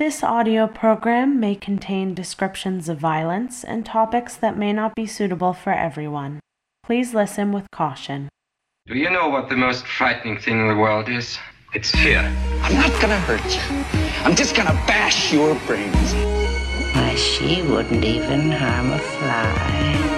This audio program may contain descriptions of violence and topics that may not be suitable for everyone. Please listen with caution. Do you know what the most frightening thing in the world is? It's fear. I'm not gonna hurt you. I'm just gonna bash your brains. Why, she wouldn't even harm a fly.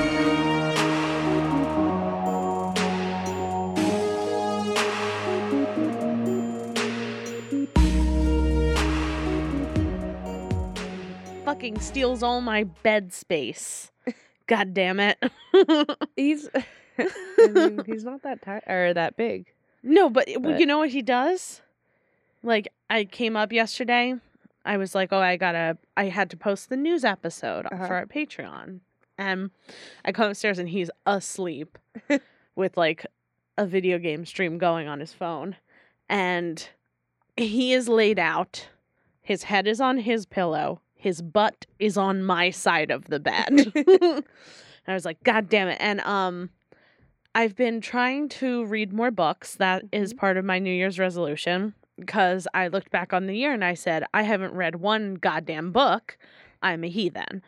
Fucking steals all my bed space. God damn it. He's, I mean, he's not that tight or that big. no, but, But- you know what he does? Like I came up yesterday. I was like, "Oh, I got to I had to post the news episode Uh-huh. for our Patreon." And I come upstairs and he's asleep with like a video game stream going on his phone. And he is laid out. His head is on his pillow. His butt is on my side of the bed. and I was like, God damn it. And um I've been trying to read more books. That is part of my New Year's resolution because I looked back on the year and I said, I haven't read one goddamn book. I'm a heathen.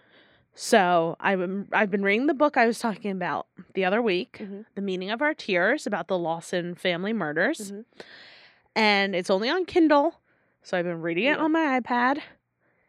So I've been, I've been reading the book I was talking about the other week, Mhm. The Meaning of Our Tears, about the Lawson family murders. Mhm. And it's only on Kindle. So I've been reading it Yeah. on my iPad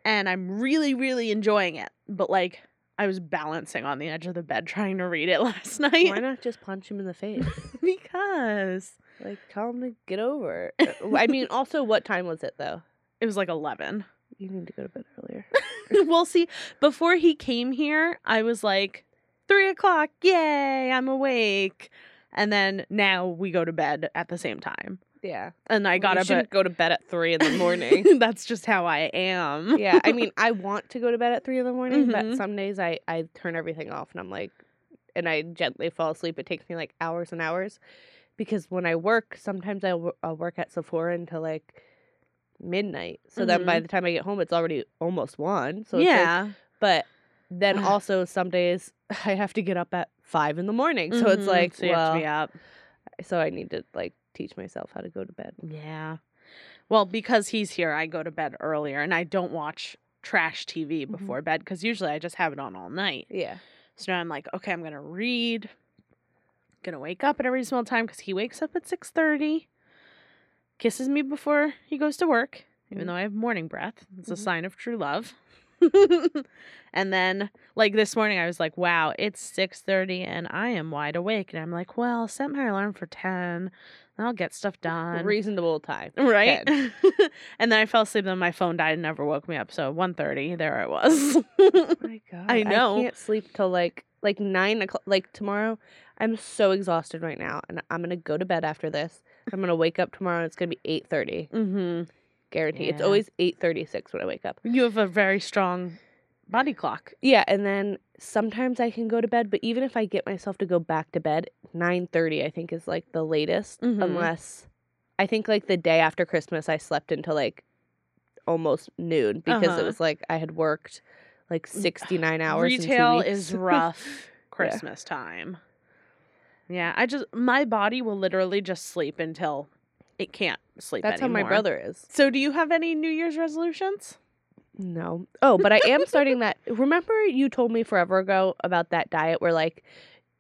and I'm really, really enjoying it. But like, I was balancing on the edge of the bed trying to read it last night. Why not just punch him in the face? because like, tell him to get over it. Uh, I mean, also, what time was it though? it was like 11. You need to go to bed earlier. well, see, before he came here, I was like, three o'clock, yay, I'm awake. And then now we go to bed at the same time. Yeah, And I got you up shouldn't at, go to bed at three in the morning. that's just how I am. yeah, I mean, I want to go to bed at three in the morning, Mhm. but some days I I turn everything off and I'm like, and I gently fall asleep. It takes me like hours and hours, because when I work, sometimes I'll, work at Sephora until like midnight. So then by the time I get home, it's already almost one. So it's like, yeah. but then also some days I have to get up at five in the morning. So it's Mhm, like, so you have to be up. so I need to like teach myself how to go to bed. Yeah. Well, because he's here, I go to bed earlier and I don't watch trash TV before bed because usually I just have it on all night. Yeah. So now I'm like, okay, I'm gonna read. Gonna wake up at a reasonable time because he wakes up at six thirty. Kisses me before he goes to work, even Mhm. though I have morning breath. It's a Mhm. sign of true love. and then, like this morning, I was like, "Wow, it's six thirty and I am wide awake." And I'm like, "Well, set my alarm for ten. and I'll get stuff done." Reasonable time. right? and then I fell asleep. and my phone died and never woke me up. So 1.30, there I was. Oh my god. I know. I can't sleep till like like nine o'clock like tomorrow. I'm so exhausted right now and I'm gonna go to bed after this. I'm gonna wake up tomorrow and it's gonna be eight thirty. Mm-hmm. Guarantee. It's Yeah. always eight thirty six when I wake up. You have a very strong body clock. Yeah, and then sometimes I can go to bed, but even if I get myself to go back to bed, nine thirty I think is like the latest. Mhm. Unless I think like the day after Christmas I slept until like almost noon because Uh-huh. it was like I had worked like sixty nine hours. in two Retail weeks. is rough Christmas time. Yeah, I just my body will literally just sleep until it can't sleep That's how my brother is. So, do you have any New Year's resolutions? No. Oh, but I am starting that. Remember you told me forever ago about that diet where like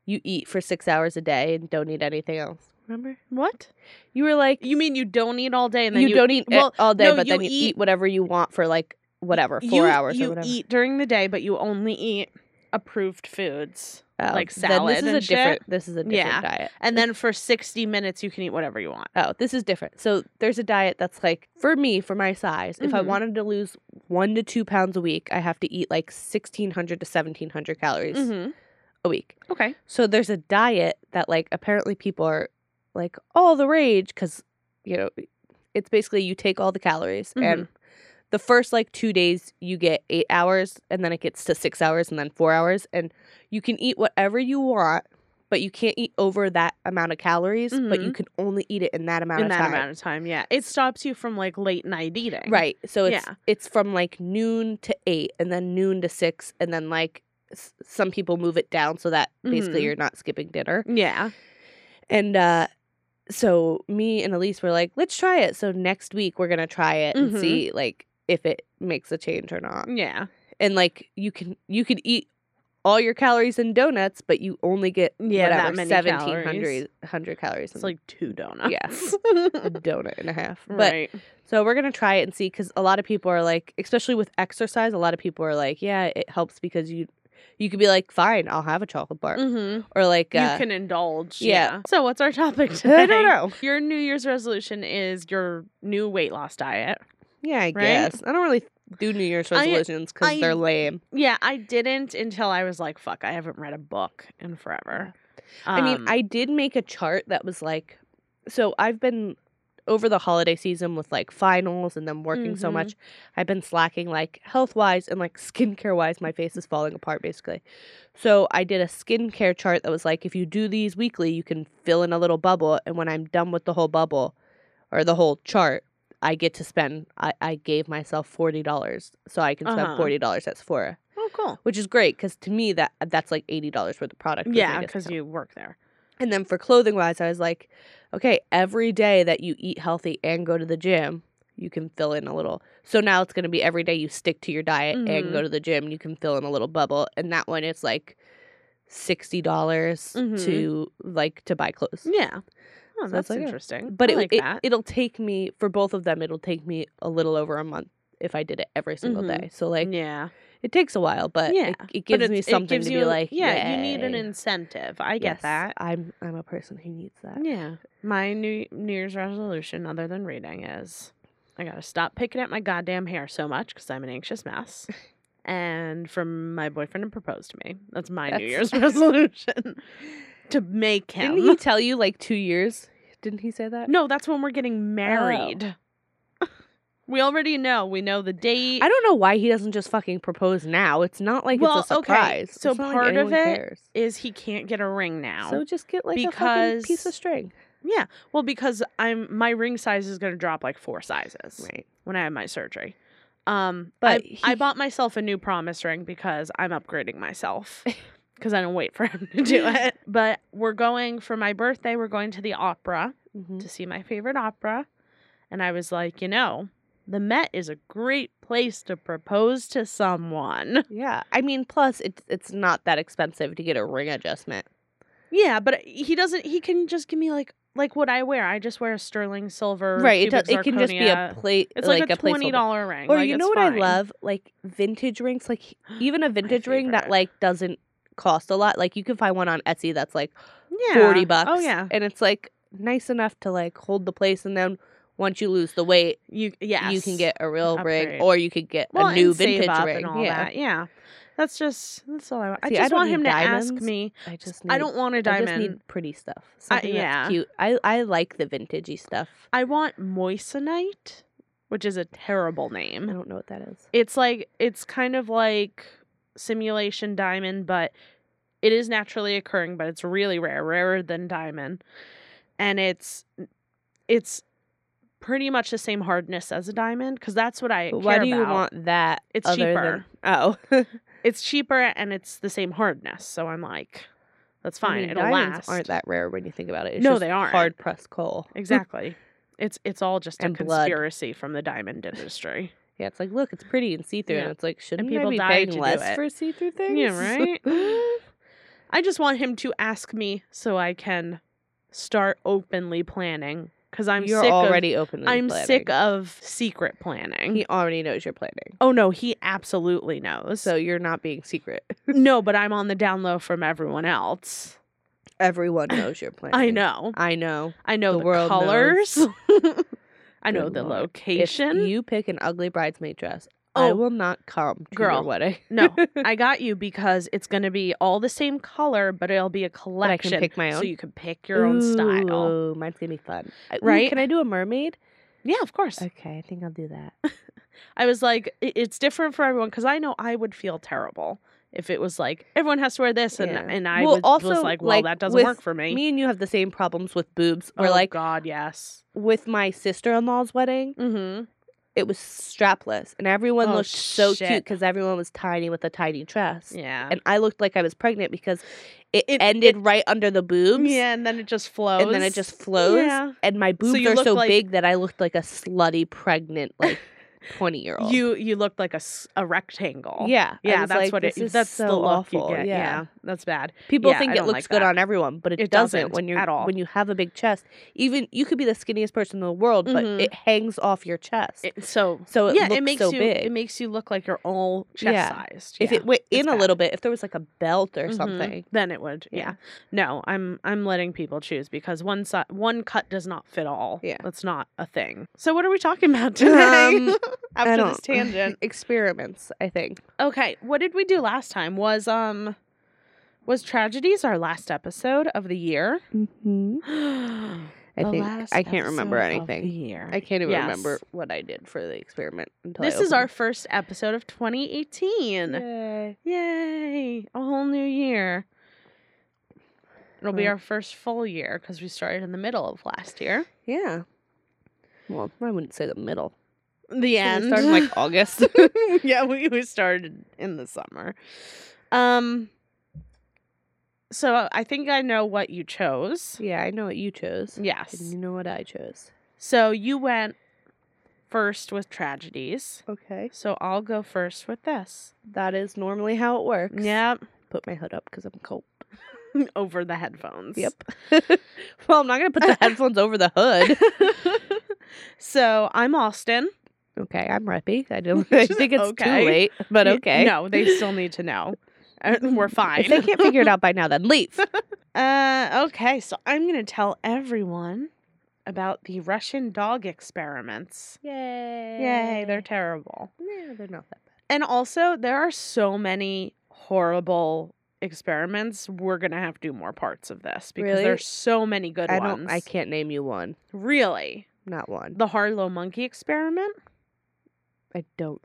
you eat for six hours a day and don't eat anything else. Remember? What? You were like You mean you don't eat all day and then you, you, don't eat eh, well, all day, no, but you then you eat- eat, whatever you want for like whatever four you, hours You or whatever. eat during the day, but you only eat approved foods. Oh, like salad This is and a shit? different. This is a different Yeah. diet. And then for 60 minutes, you can eat whatever you want. Oh, this is different. So there's a diet that's like for me, for my size. If I Mhm. wanted to lose one to two pounds a week, I have to eat like sixteen hundred to seventeen hundred calories Mm-hmm. a week. Okay. So there's a diet that like apparently people are like all the rage because you know it's basically you take all the calories and the first like two days you get eight hours and then it gets to six hours and then four hours and you can eat whatever you want but you can't eat over that amount of calories but you Mhm. can only eat it in that amount In of that time amount of time, yeah. It stops you from like late night eating. right so it's Yeah. it's from like noon to eight and then noon to six and then like s- some people move it down so that basically Mhm. you're not skipping dinner Yeah. And uh so me and Elise were like, let's try it. So next week we're gonna try it and Mhm. see like if it makes a change or not. Yeah. And like you can you can eat all your calories in donuts, but you only get Yeah, that many seventeen calories. hundred hundred calories. It's like two donuts. Yes. a donut and a half. But right. so we're gonna try it and see because a lot of people are like, especially with exercise, a lot of people are like, yeah, it helps because you you could be like, fine, I'll have a chocolate bar, hmm or like, You uh, can indulge. yeah. So what's our topic today? I don't know. Your New Year's resolution is your new weight loss diet. Yeah, I Right? guess I don't really do New Year's resolutions because they're lame. Yeah, I didn't until I was like, fuck, I haven't read a book in forever. I mean, Um, I did make a chart that was like, so I've been over the holiday season with like finals and then working so Mhm. much. I've been slacking like health wise and like skincare wise. My face is falling apart basically. So I did a skincare chart that was like, if you do these weekly, you can fill in a little bubble. And when I'm done with the whole bubble or the whole chart, I get to spend, I, I gave myself $40 so I can spend Uh-huh. $40 at Sephora, oh, cool. which is great because to me, that that's like $80 worth of product. Yeah, because you work there. And then for clothing wise, I was like, okay, every day that you eat healthy and go to the gym, you can fill in a little. So now it's going to be every day you stick to your diet and Mhm. go to the gym, you can fill in a little bubble. And that one, it's like $60 Mhm. to like to buy clothes. Yeah. Oh, So that's like, interesting. But I it, like it, it'll take me, for both of them, it'll take me a little over a month if I did it every single Mhm. day. So like yeah. it takes a while, but Yeah, it, it gives me something gives to you- be like, yeah, you need an incentive. I get Yes, that. I'm I'm a person who needs that. Yeah. My new New Year's resolution, other than reading, is I gotta stop picking at my goddamn hair so much because I'm an anxious mess. and from my boyfriend to propose to me. That's my New Year's resolution. To make him. Didn't he tell you like two years? Didn't he say that? no, that's when we're getting married. we already know. We know the date. I don't know why he doesn't just fucking propose now. It's not like Well, it's a okay, surprise. so It's not like part of it cares. is he can't get a ring now. So just get like a fucking piece of string. yeah. Well, because I'm my ring size is gonna drop like four sizes. Right. when I have my surgery. Um, But I, I bought myself a new promise ring because I'm upgrading myself because I don't wait for him to do it. But we're going for my birthday. We're going to the opera Mm-hmm. to see my favorite opera, and I was like, you know, the Met is a great place to propose to someone. Yeah. I mean, plus it's it's not that expensive to get a ring adjustment. Yeah, but he doesn't. He can just give me like like what I wear. I just wear a sterling silver. right. It, does, it can just be a plate. It's like, a placeholder. twenty dollar ring. Or like, you know what fine. I love? Like vintage rings. Like even a vintage ring that like doesn't cost a lot. Like you can find one on Etsy that's like Yeah. forty oh, bucks. Oh yeah. And it's like nice enough to like hold the place and then once you lose the weight, You yes. you can get a real ring Upgrade. or you could get well, a new vintage up ring. and all yeah. that. Yeah. That's just that's all I want. I See, I just don't want him to ask me. I just need, I don't want a I diamond. just need pretty stuff. I- yeah. cute. I I like the vintagey stuff. I want moissanite, which is a terrible name. I don't know what that is. It's like it's kind of like simulation diamond, but it is naturally occurring, but it's really rare, rarer than diamond. And it's it's pretty much the same hardness as a diamond because that's what I why do you about. want that? It's cheaper. Than, oh, It's cheaper and it's the same hardness, so I'm like, that's I fine. mean, It'll diamonds last. aren't that rare when you think about it. It's No, they aren't. Hard pressed coal. Exactly. it's it's all just a And blood. conspiracy from the diamond industry. Yeah, it's like look, it's pretty and see through, Yeah. and it's like shouldn't people be die paying to do less it. for see through things? Yeah, right? I just want him to ask me so I can start openly planning because I'm You're sick already Of, openly. I'm planning. sick of secret planning. He already knows you're planning, oh no, he absolutely knows. so you're not being secret. no, but I'm on the down low from everyone else. Everyone knows you're planning. I know. I know. I know The the, world colors. I know the lord. location. If you pick an ugly bridesmaid dress, I Oh, will not come to girl, your wedding. no, I got you because it's going to be all the same color, but it'll be a collection. I can pick my own. So you can pick your own style. Ooh, mine's gonna be fun. I- ooh, Right? can I do a mermaid? Yeah, of course. Okay, I think I'll do that. I was like, it's different for everyone because I know I would feel terrible if it was like everyone has to wear this, and Yeah. and I Well, was, also, was like, well, like, that doesn't work for me. Me and you have the same problems with boobs. Where oh like God, yes. with my sister in law's wedding, Mm-hmm. it was strapless, and everyone Oh, looked so cute because everyone was tiny with a tiny dress. Yeah. And I looked like I was pregnant because it, It- ended it- right under the boobs. yeah, and then it just flows, And then it just flows. Yeah. And my boobs you are so like- big that I looked like a slutty pregnant like twenty year old. You you looked like a, a rectangle. yeah, Yeah, that's like, what it that's so the look awful. you get. Yeah. Yeah. that's bad. People Yeah, think it looks like good that. on everyone, but it, It doesn't, doesn't when you're at all. when you have a big chest. Even you could be the skinniest person in the world, but Mhm. it hangs off your chest. It, so so it yeah, looks it makes so you big. it makes you look like you're all chest sized. if it went in it's a little bit, if there was like a belt or Mhm. something. then it would. Yeah. No, I'm I'm letting people choose because one si- one cut does not fit all. Yeah. that's not a thing. So what are we talking about today? Um, After this tangent. Experiments, I think. Okay, what did we do last time? Was um was tragedies our last episode of the year? Mm-hmm. I The think I can't remember episode of the anything. year. I can't even Yes. remember what I did for the experiment until This is our first episode of 2018. Yay. Yay! A whole new year. It'll be our first full year because we started in the middle of last year. Yeah. Well, I wouldn't say the middle. The end. started like August. yeah, we, we started in the summer. Um. So I think I know what you chose. yeah, I know what you chose. Yes. And you know what I chose. So you went first with tragedies. Okay. So I'll go first with this. That is normally how it works. Yep. Put my hood up because I'm cold. Over the headphones. Yep. well, I'm not going to put the headphones over the hood. so I'm Austin. Okay, I'm Reppy. I don't I think it's Okay. too late, but okay. No, they still need to know. Uh, We're fine. If they can't figure it out by now, then leave. Uh, okay, so I'm going to tell everyone about the Russian dog experiments. Yay. Yay, they're terrible. Yeah, they're not that bad. And also, there are so many horrible experiments. We're going to have to do more parts of this because Really? there's so many good I ones. don't I can't name you one. Really? Not one. The Harlow monkey experiment? I don't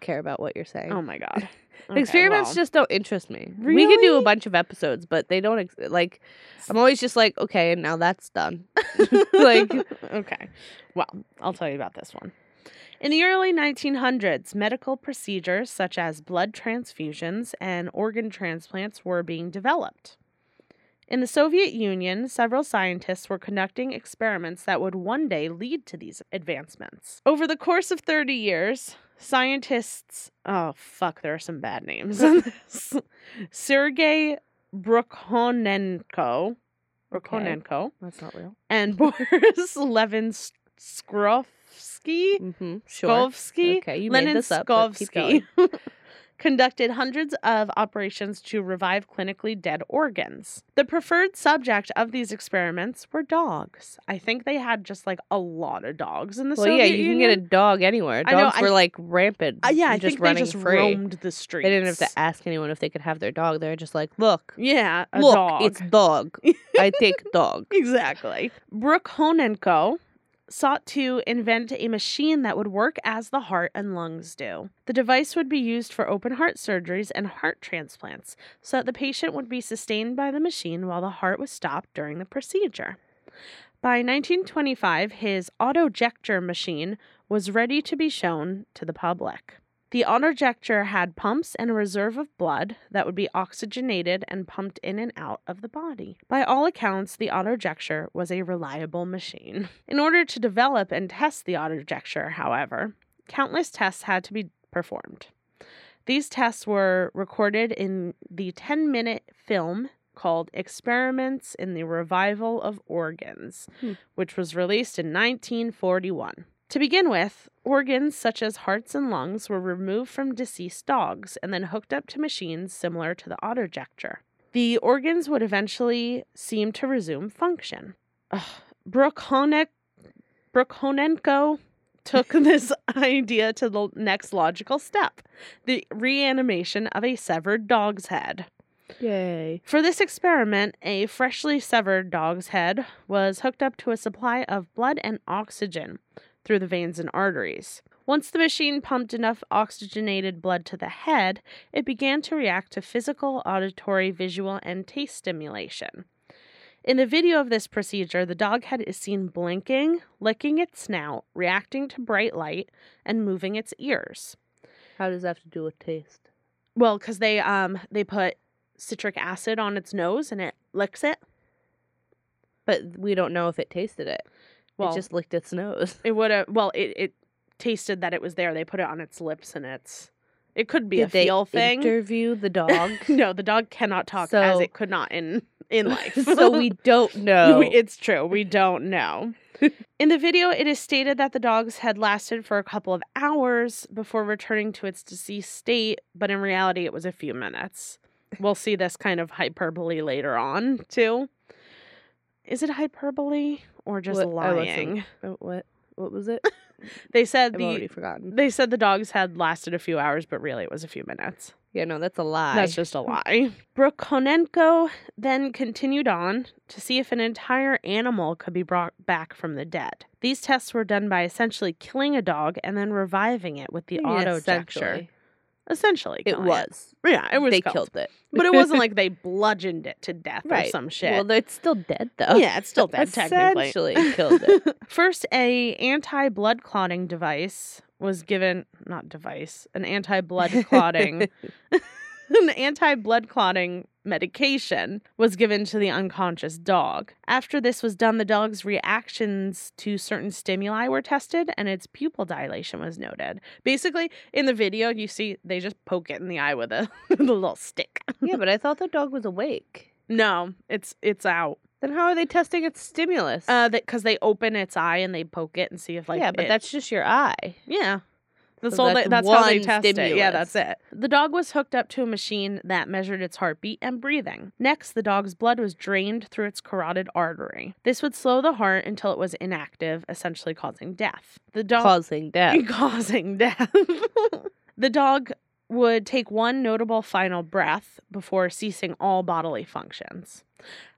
care about what you're saying. oh my god. The Okay, experiments well, just don't interest me. We can do a bunch of episodes, but they don't ex- like. I'm always just like, okay, and now that's done. like, okay. Well, I'll tell you about this one. In the early 1900s, medical procedures such as blood transfusions and organ transplants were being developed. In the Soviet Union, several scientists were conducting experiments that would one day lead to these advancements. Over the course of 30 years, scientists, oh fuck, there are some bad names on this. Sergei Brukhonenko, Brukhonenko, that's not real. and Boris Levin Skrovsky, Mm-hmm. Sure. Skovsky, Okay, you Lenin made this up. but keep Skovsky, going. conducted hundreds of operations to revive clinically dead organs. The preferred subject of these experiments were dogs. I think they had just like a lot of dogs in the Well, Soviet yeah, you can get a dog anywhere. I know, Dogs I were like rampant. Uh, yeah, I just think they just free. roamed the streets. They didn't have to ask anyone if they could have their dog. They were just like, look, Yeah, a look, dog. it's dog. I take dog. Exactly. Brukhonenko sought to invent a machine that would work as the heart and lungs do. The device would be used for open heart surgeries and heart transplants so that the patient would be sustained by the machine while the heart was stopped during the procedure. By 1925, his autojector machine was ready to be shown to the public. The autojector had pumps and a reserve of blood that would be oxygenated and pumped in and out of the body. By all accounts, the autojector was a reliable machine. In order to develop and test the autojector, however, countless tests had to be performed. These tests were recorded in the 10 minute film called Experiments in the Revival of Organs, Hmm. which was released in 1941. To begin with, organs such as hearts and lungs were removed from deceased dogs and then hooked up to machines similar to the autojector. The organs would eventually seem to resume function. Ugh. Brukhonek- Brukhonenko took this idea to the next logical step the reanimation of a severed dog's head. Yay. For this experiment, a freshly severed dog's head was hooked up to a supply of blood and oxygen through the veins and arteries. Once the machine pumped enough oxygenated blood to the head, it began to react to physical, auditory, visual, and taste stimulation. In the video of this procedure, the dog head is seen blinking, licking its snout, reacting to bright light, and moving its ears. How does that have to do with taste? Well, because they um they put citric acid on its nose and it licks it. But we don't know if it tasted it. Well, it just licked its nose. it would have. Well, it it tasted that it was there, they put it on its lips and it's it could be Did a feel thing. interview the dog? no, the dog cannot talk as it could not in in life. so we don't know. It's true. We don't know. In the video, it is stated that the dogs had lasted for a couple of hours before returning to its deceased state, but in reality, it was a few minutes. We'll see this kind of hyperbole later on, too. Is it hyperbole or just What- lying? Uh, what? What was it? They said I've the already forgotten. they said the dogs had lasted a few hours, but really it was a few minutes. Yeah, no, that's a lie. That's just a lie. Brukhonenko then continued on to see if an entire animal could be brought back from the dead. These tests were done by essentially killing a dog and then reviving it with the mean, auto. Essentially, It was. Yeah, it was. They killed. killed it. but it wasn't like they bludgeoned it to death or some shit. Well, it's still dead though. yeah, it's still dead technically. Essentially killed it. First, a anti blood clotting device was given. Not device, an anti blood clotting. An anti blood clotting medication was given to the unconscious dog. After this was done, the dog's reactions to certain stimuli were tested and its pupil dilation was noted. Basically, in the video, you see they just poke it in the eye with a, with a little stick. yeah, but I thought the dog was awake. No, it's it's out. Then how are they testing its stimulus? Uh, because they open its eye and they poke it and see if like yeah, but it- that's just your eye. Yeah. That's all. that's they, that's how they test it. Yeah, that's it. The dog was hooked up to a machine that measured its heartbeat and breathing. Next, the dog's blood was drained through its carotid artery. This would slow the heart until it was inactive, essentially causing death. The dog Causing death. causing death. the dog would take one notable final breath before ceasing all bodily functions.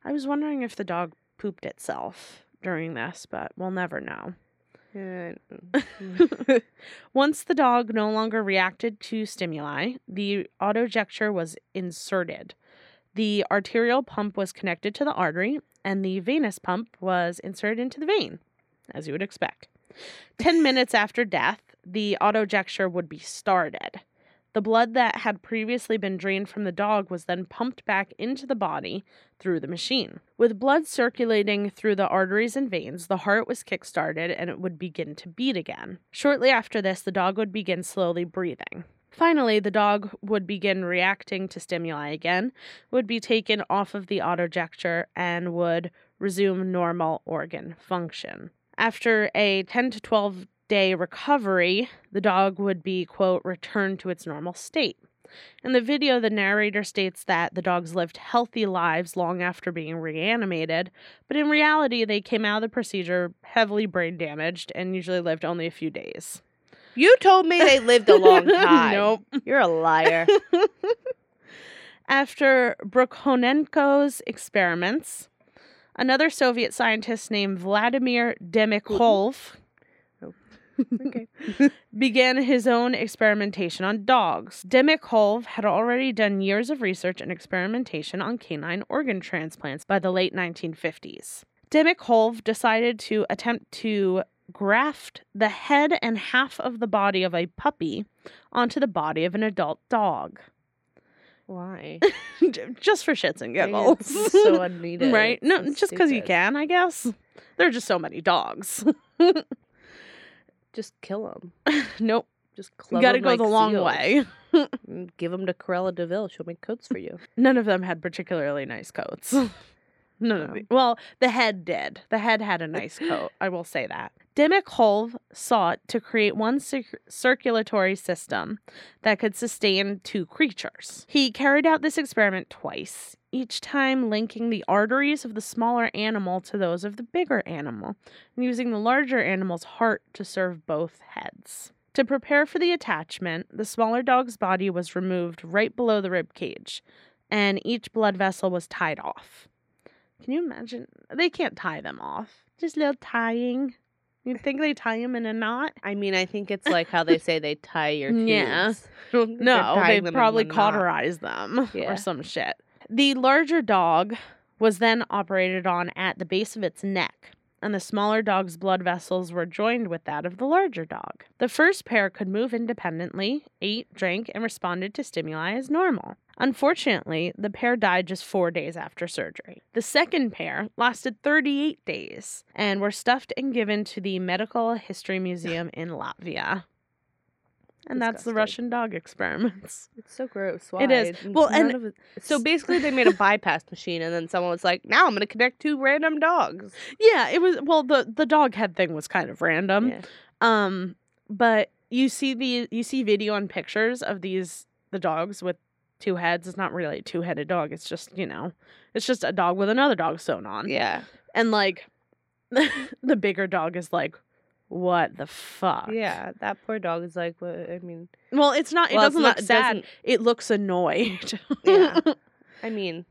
I was wondering if the dog pooped itself during this, but we'll never know. Once the dog no longer reacted to stimuli, the autojector was inserted. The arterial pump was connected to the artery, and the venous pump was inserted into the vein, as you would expect. 10 minutes after death, the autojector would be started. The blood that had previously been drained from the dog was then pumped back into the body through the machine. With blood circulating through the arteries and veins, the heart was kick-started and it would begin to beat again. Shortly after this, the dog would begin slowly breathing. Finally, the dog would begin reacting to stimuli again, would be taken off of the autojector, and would resume normal organ function. After a 10 to 12 day recovery, the dog would be, quote, returned to its normal state. In the video, the narrator states that the dogs lived healthy lives long after being reanimated, but in reality, they came out of the procedure heavily brain damaged and usually lived only a few days. You told me they lived a long time. nope. You're a liar. After Brukhonenko's experiments, another Soviet scientist named Vladimir Demikhov okay. began his own experimentation on dogs. Demikhov had already done years of research and experimentation on canine organ transplants by the late 1950s. Demikhov decided to attempt to graft the head and half of the body of a puppy onto the body of an adult dog. Why? Just for shits and giggles. so unneeded. right? No, so just because you can, I guess. There are just so many dogs. Just kill them. nope. Just. You club got to 'em go like the long seals. way. Mm, give them to Cruella de Vil. She'll make coats for you. None of them had particularly nice coats. None of No. the, well, the head did. The head had a nice coat. I will say that. Demikhov sought to create one cir- circulatory system that could sustain two creatures. He carried out this experiment twice, each time linking the arteries of the smaller animal to those of the bigger animal, and using the larger animal's heart to serve both heads. To prepare for the attachment, the smaller dog's body was removed right below the rib cage, and each blood vessel was tied off. Can you imagine? They can't tie them off. Just little tying. You'd think they tie them in a knot. I mean, I think it's like how they say they tie your tubes. Yeah. No, they tying them in probably the knot. cauterize them Yeah. or some shit. The larger dog was then operated on at the base of its neck. and the smaller dog's blood vessels were joined with that of the larger dog. The first pair could move independently, ate, drank, and responded to stimuli as normal. Unfortunately, the pair died just four days after surgery. The second pair lasted 38 days and were stuffed and given to the Medical History Museum in Latvia. And that's the Russian dog experiments. It's so gross. Why? It is. Well, and- none it- so basically, they made a bypass machine, and then someone was like, "Now I'm going to connect two random dogs." Yeah, it was well the the dog head thing was kind of random. Yeah. Um, but you see the you see video and pictures of these the dogs with two heads. It's not really a two headed dog. It's just you know, it's just a dog with another dog sewn on. Yeah, And like, the bigger dog is like, what the fuck? yeah. That poor dog is like, what? I mean, Well, it's not. It well, doesn't look it sad. doesn't- It looks annoyed. Yeah. I mean,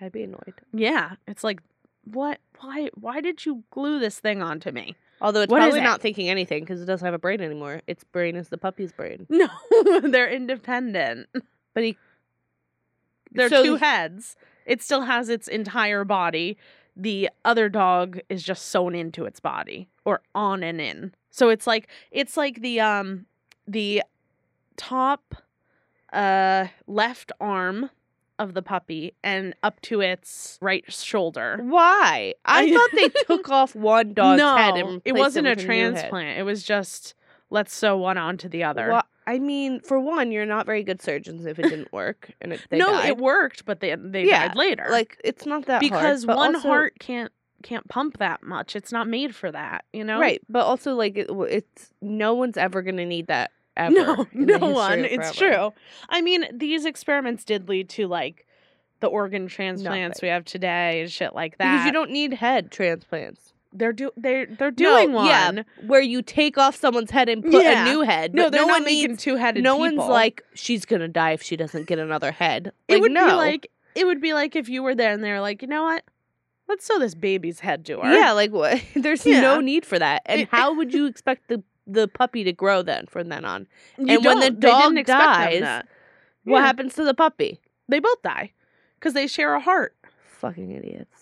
I'd be annoyed. yeah. It's like, what? Why? Why did you glue this thing onto me? Although it's What probably it? not thinking anything because it doesn't have a brain anymore. Its brain is the puppy's brain. No, they're independent. But he, They're So two he- heads. It still has its entire body. The other dog is just sewn into its body or on and in. So it's like it's like the um the top uh left arm of the puppy and up to its right shoulder. why? I, thought they took off one dog's no, head and it wasn't a head. transplant. It was just let's sew one onto the other. Well, I mean, for one, you're not very good surgeons if it didn't work and it, they no, died. it worked, but they they Yeah, died later. Like it's not that because but one also- heart can't can't pump that much. It's not made for that, you know. right? But also, like it, it's no one's ever gonna need that ever. No, no one. It's true. I mean, these experiments did lead to like the organ transplants Nothing. we have today and shit like that. because you don't need head transplants. They're do they're they're doing no, one. yeah, where you take off someone's head and put Yeah. a new head. No, they're no not one making two headed. No one's like she's gonna die if she doesn't get another head. it would no. be like it would be like if you were there and they're like, you know what? Let's sew this baby's head to her. Yeah, like what? There's Yeah. no need for that. And how would you expect the the puppy to grow then from then on? You and when the. They dog dies. What happens to the puppy? They both die because they share a heart. Fucking idiots.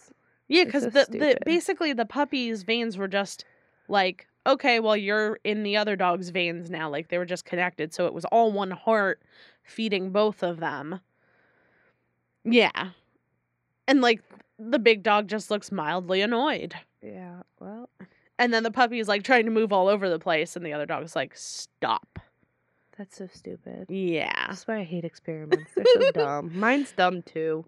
Yeah, because so the, the basically the puppy's veins were just like okay, well you're in the other dog's veins now. Like they were just connected, so it was all one heart feeding both of them. Yeah, and like the big dog just looks mildly annoyed, Yeah. Well, and then the puppy is like trying to move all over the place, and the other dog's like stop. that's so stupid. Yeah. That's why I hate experiments. They're so dumb. Mine's dumb too.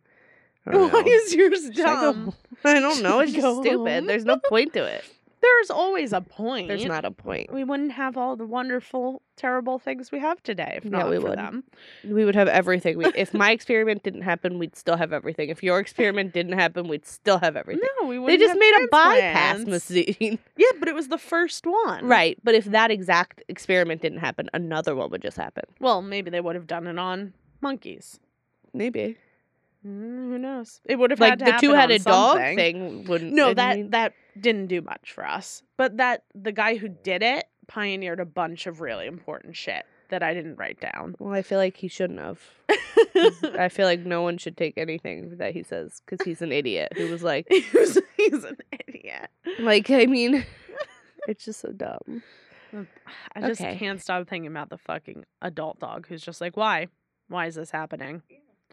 Why is yours Should I go dumb? I don't know. It's just go stupid. home? There's no point to it. There's always a point. There's not a point. we wouldn't have all the wonderful, terrible things we have today if Yeah, not we for would. them. We would have everything. We, if my experiment didn't happen, we'd still have everything. If your experiment didn't happen, we'd still have everything. No, we they wouldn't. just have made a bypass transplants. machine. Yeah, but it was the first one. right. But if that exact experiment didn't happen, another one would just happen. Well, maybe they would have done it on monkeys. Maybe. Mm, who knows? It would have Like the happen on two headed dog thing wouldn't. No, that mean- that didn't do much for us. But that the guy who did it pioneered a bunch of really important shit that I didn't write down. Well, I feel like he shouldn't have. I feel like no one should take anything that he says because he's an idiot who was like, he's, he's an idiot. like I mean, it's just so dumb. I just Okay. can't stop thinking about the fucking adult dog who's just like, why? Why is this happening?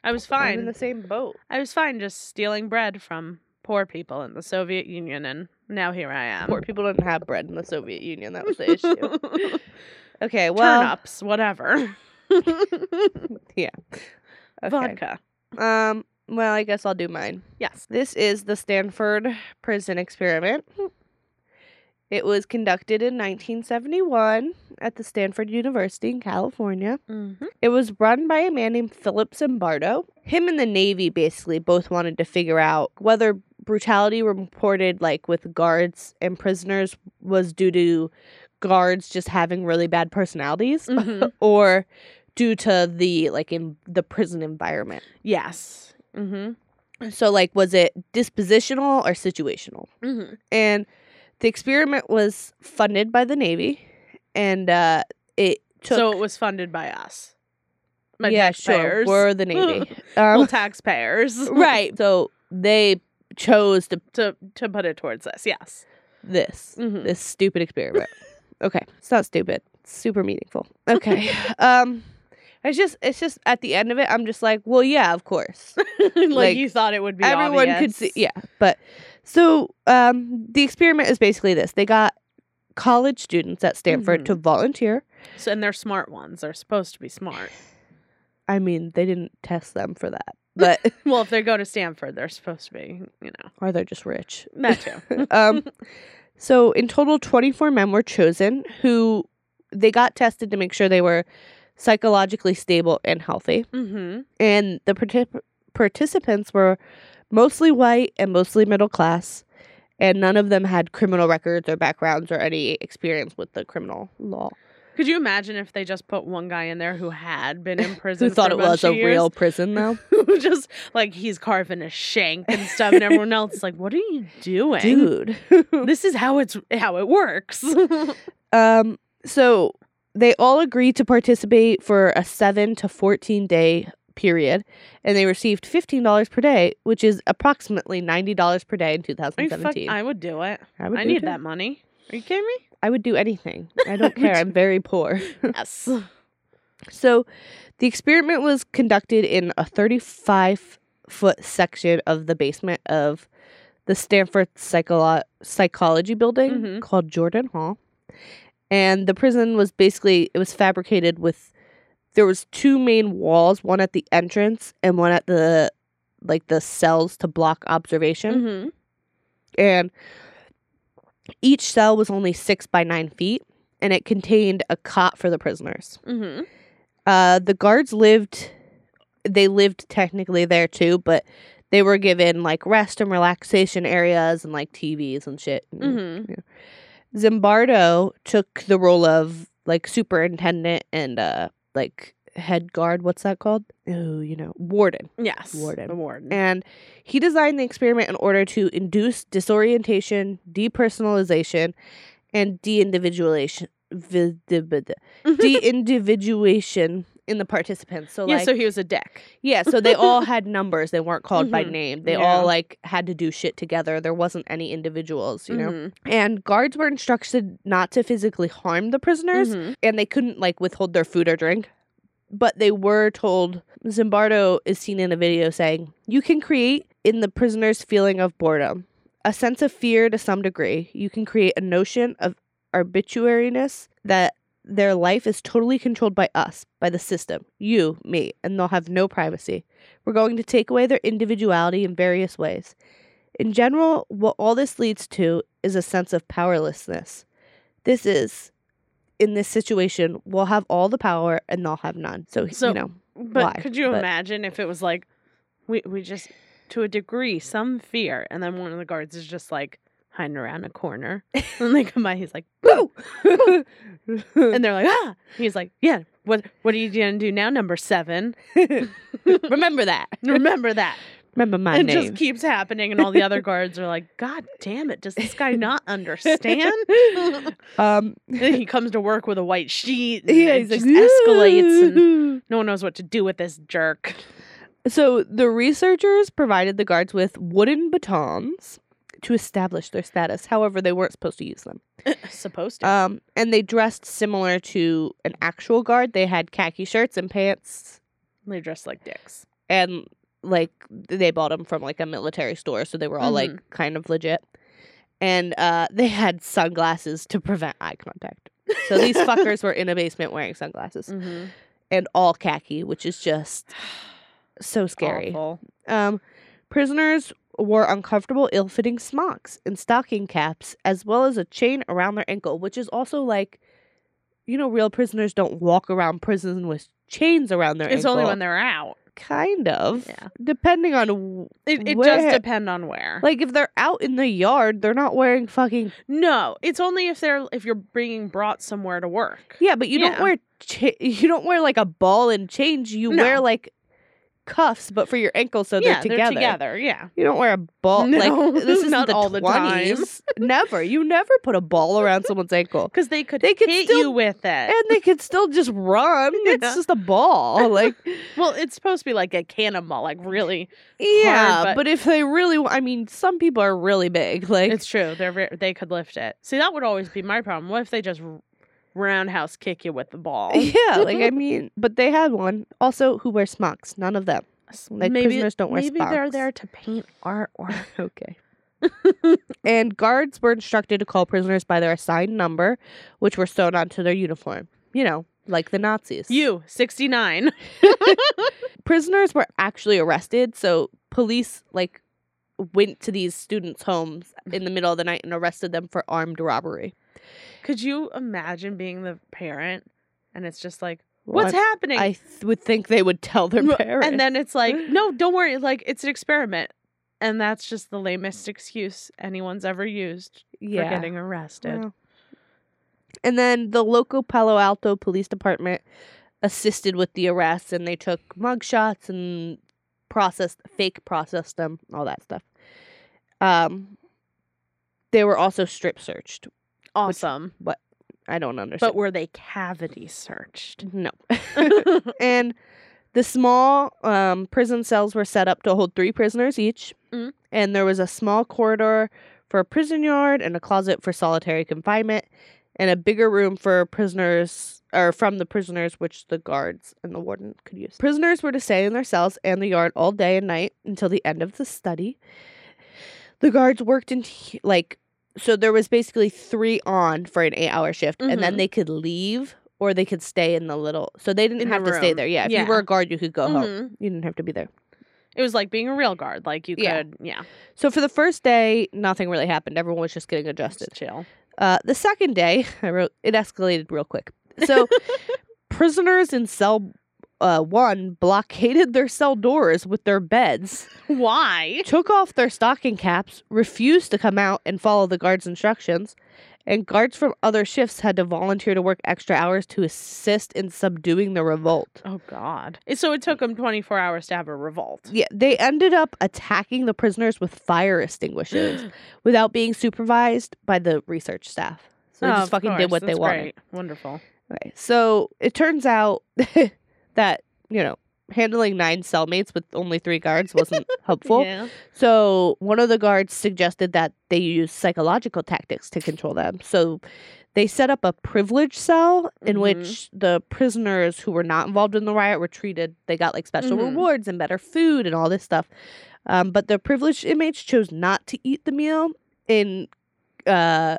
I was I'm fine. in the same boat. I was fine just stealing bread from poor people in the Soviet Union, and now here I am. Poor people didn't have bread in the Soviet Union. That was the issue. Okay, well, Turnips, whatever. okay. Vodka. Um. Well, I guess I'll do mine. Yes. This is the Stanford Prison Experiment. It was conducted in 1971 at the Stanford University in California. Mm-hmm. It was run by a man named Philip Zimbardo. Him and the Navy basically both wanted to figure out whether brutality reported like with guards and prisoners was due to guards just having really bad personalities Mhm. or due to the like in the prison environment. Yes. Mm-hmm. So like was it dispositional or situational? Mm-hmm. And the experiment was funded by the Navy and uh it took So it was funded by us. By yeah, sure. We're the Navy. well, Um, taxpayers. right. So they chose to to to put it towards this. Yes. this Mhm. this stupid experiment. okay, it's not stupid. It's super meaningful. Okay. um it's just it's just at the end of it I'm just like, well yeah, of course. like, Like, you thought it would be Everyone could see yeah, but so um the experiment is basically this. They got college students at Stanford to volunteer. So, and they're smart ones. They're supposed to be smart. I mean, they didn't test them for that. But Well, if they go to Stanford, they're supposed to be, you know, or they're just rich. that too. um, so in total, 24 men were chosen who they got tested to make sure they were psychologically stable and healthy. mm-hmm. And the partic- participants were mostly white and mostly middle class. And none of them had criminal records or backgrounds or any experience with the criminal law. Could you imagine if they just put one guy in there who had been in prison? Who thought it was a of real prison, though? Who just like he's carving a shank and stuff, and everyone else is like, "What are you doing, Dude. This is how it's how it works." Um, so they all agreed to participate for a seven to 14 day period, and they received $15 per day, which is approximately $90 per day in Are fuck- 2017. I would do it. I would I need it that money. Are you kidding me? I would do anything. I don't care. I'm very poor. Yes. So the experiment was conducted in a 35 foot section of the basement of the Stanford Psycholo- Psychology building Mhm. called Jordan Hall. And the prison was basically it was fabricated with there was two main walls, one at the entrance and one at the like the cells to block observation. mm-hmm. And each cell was only 6 by 9 feet and it contained a cot for the prisoners. Mm-hmm. Uh, the guards lived, they lived technically there too, but they were given like rest and relaxation areas and like TVs and shit. Mm-hmm. Zimbardo took the role of like superintendent and uh like head guard. What's that called? Oh, you know, warden. Yes. Warden. The warden. And he designed the experiment in order to induce disorientation, depersonalization, and de-individuation. vi- di- bi- di- mm-hmm. de-individuation in the participants. So yeah. like so he was a dick. yeah, so they all had numbers. They weren't called by Mhm. name. They Yeah. all like had to do shit together. There wasn't any individuals, you know. Mhm. And guards were instructed not to physically harm the prisoners, Mhm. and they couldn't like withhold their food or drink. But they were told Zimbardo is seen in a video saying, "You can create in the prisoner's feeling of boredom, a sense of fear to some degree. You can create a notion of arbitrariness that their life is totally controlled by us, by the system, you, me, and they'll have no privacy. We're going to take away their individuality in various ways. In general, what all this leads to is a sense of powerlessness. This is, in this situation, we'll have all the power and they'll have none. So, So- you know, But why, could you but- imagine if it was like, we we just to a degree some fear, and then one of the guards is just like hiding around a corner, and they come by, he's like, boo! and they're like, ah, he's like, yeah, what what are you gonna do now, number seven? Remember that. Remember that. Remember my it name. just keeps happening, and all the other guards are like, God damn it, does this guy not understand? um, he comes to work with a white sheet. And yeah, it just like, escalates, and no one knows what to do with this jerk. So the researchers provided the guards with wooden batons to establish their status. However, they weren't supposed to use them. Supposed to. Um, and they dressed similar to an actual guard. They had khaki shirts and pants, they dressed like dicks. and like they bought them from like a military store, so they were all like kind of legit. And uh, they had sunglasses to prevent eye contact. So these fuckers were in a basement wearing sunglasses Mm-hmm. and all khaki, which is just so scary. Awful. Um, prisoners wore uncomfortable, ill fitting smocks and stocking caps, as well as a chain around their ankle, which is also like, you know, real prisoners don't walk around prison with chains around their ankle. It's ankle. only when they're out. Kind of. Yeah. Depending on. It, it Where- does depend on where. Like, if they're out in the yard, they're not wearing fucking. no, it's only if they're if you're being brought somewhere to work. Yeah, but you Yeah. don't wear. Cha- you don't wear like a ball and change. You No. wear like. Cuffs, but for your ankles, so yeah, they're together. together. Yeah. You don't wear a ball No, like this is not the all the time. 20s. never. You never put a ball around someone's ankle. Because they could They could hit still- you with it. And they could still just run. It's just a ball. Like well, it's supposed to be like a cannonball, like really. yeah, but- but, if they really I mean, some people are really big. Like It's true. They're they could lift it. See, that would always be my problem. What if they just roundhouse kick you with the ball? yeah, like I mean, but they had one. Also, who wears smocks? None of them. Like maybe, prisoners don't wear Maybe they're there to paint artwork. Okay. and guards were instructed to call prisoners by their assigned number, which were sewn onto their uniform. You know, like the Nazis. you sixty nine. prisoners were actually arrested, so police like went to these students' homes in the middle of the night and arrested them for armed robbery. Could you imagine being the parent and it's just like, what's happening? I th- would think they would tell their parents. And then it's like, no, don't worry. Like, it's an experiment. And that's just the lamest excuse anyone's ever used yeah. for getting arrested. Well. And then the local Palo Alto Police Department assisted with the arrests and they took mugshots and processed fake processed them, all that stuff. Um they were also strip searched. Awesome. But I don't understand. But were they cavity searched? no. and the small um, prison cells were set up to hold three prisoners each. Mm. And there was a small corridor for a prison yard and a closet for solitary confinement and a bigger room for prisoners or from the prisoners which the guards and the warden could use. Prisoners were to stay in their cells and the yard all day and night until the end of the study. The guards worked in like so there was basically 3 on for an 8-hour shift and then Mhm. they could leave or they could stay in the little so they didn't In the have to stay there. Yeah, if Yeah. you were a guard you could go home. Mhm. You didn't have to be there. It was like being a real guard. Like you could, Yeah. yeah, So for the first day, nothing really happened. Everyone was just getting adjusted. just chill. Uh, the second day, I wrote it escalated real quick. So prisoners in cell uh, one blockaded their cell doors with their beds, Why? took off their stocking caps, refused to come out and follow the guards' instructions, and guards from other shifts had to volunteer to work extra hours to assist in subduing the revolt. Oh God! So it took them 24 hours to have a revolt. Yeah, they ended up attacking the prisoners with fire extinguishers without being supervised by the research staff. So they Oh, just fucking did course. what they wanted. great. Wonderful. Okay, so it turns out that you know handling nine cellmates with only three guards wasn't helpful. Yeah. So one of the guards suggested that they use psychological tactics to control them. So they set up a privilege cell in Mhm. which the prisoners who were not involved in the riot were treated. They got like special Mhm. rewards and better food and all this stuff. Um, but the privileged inmates chose not to eat the meal in uh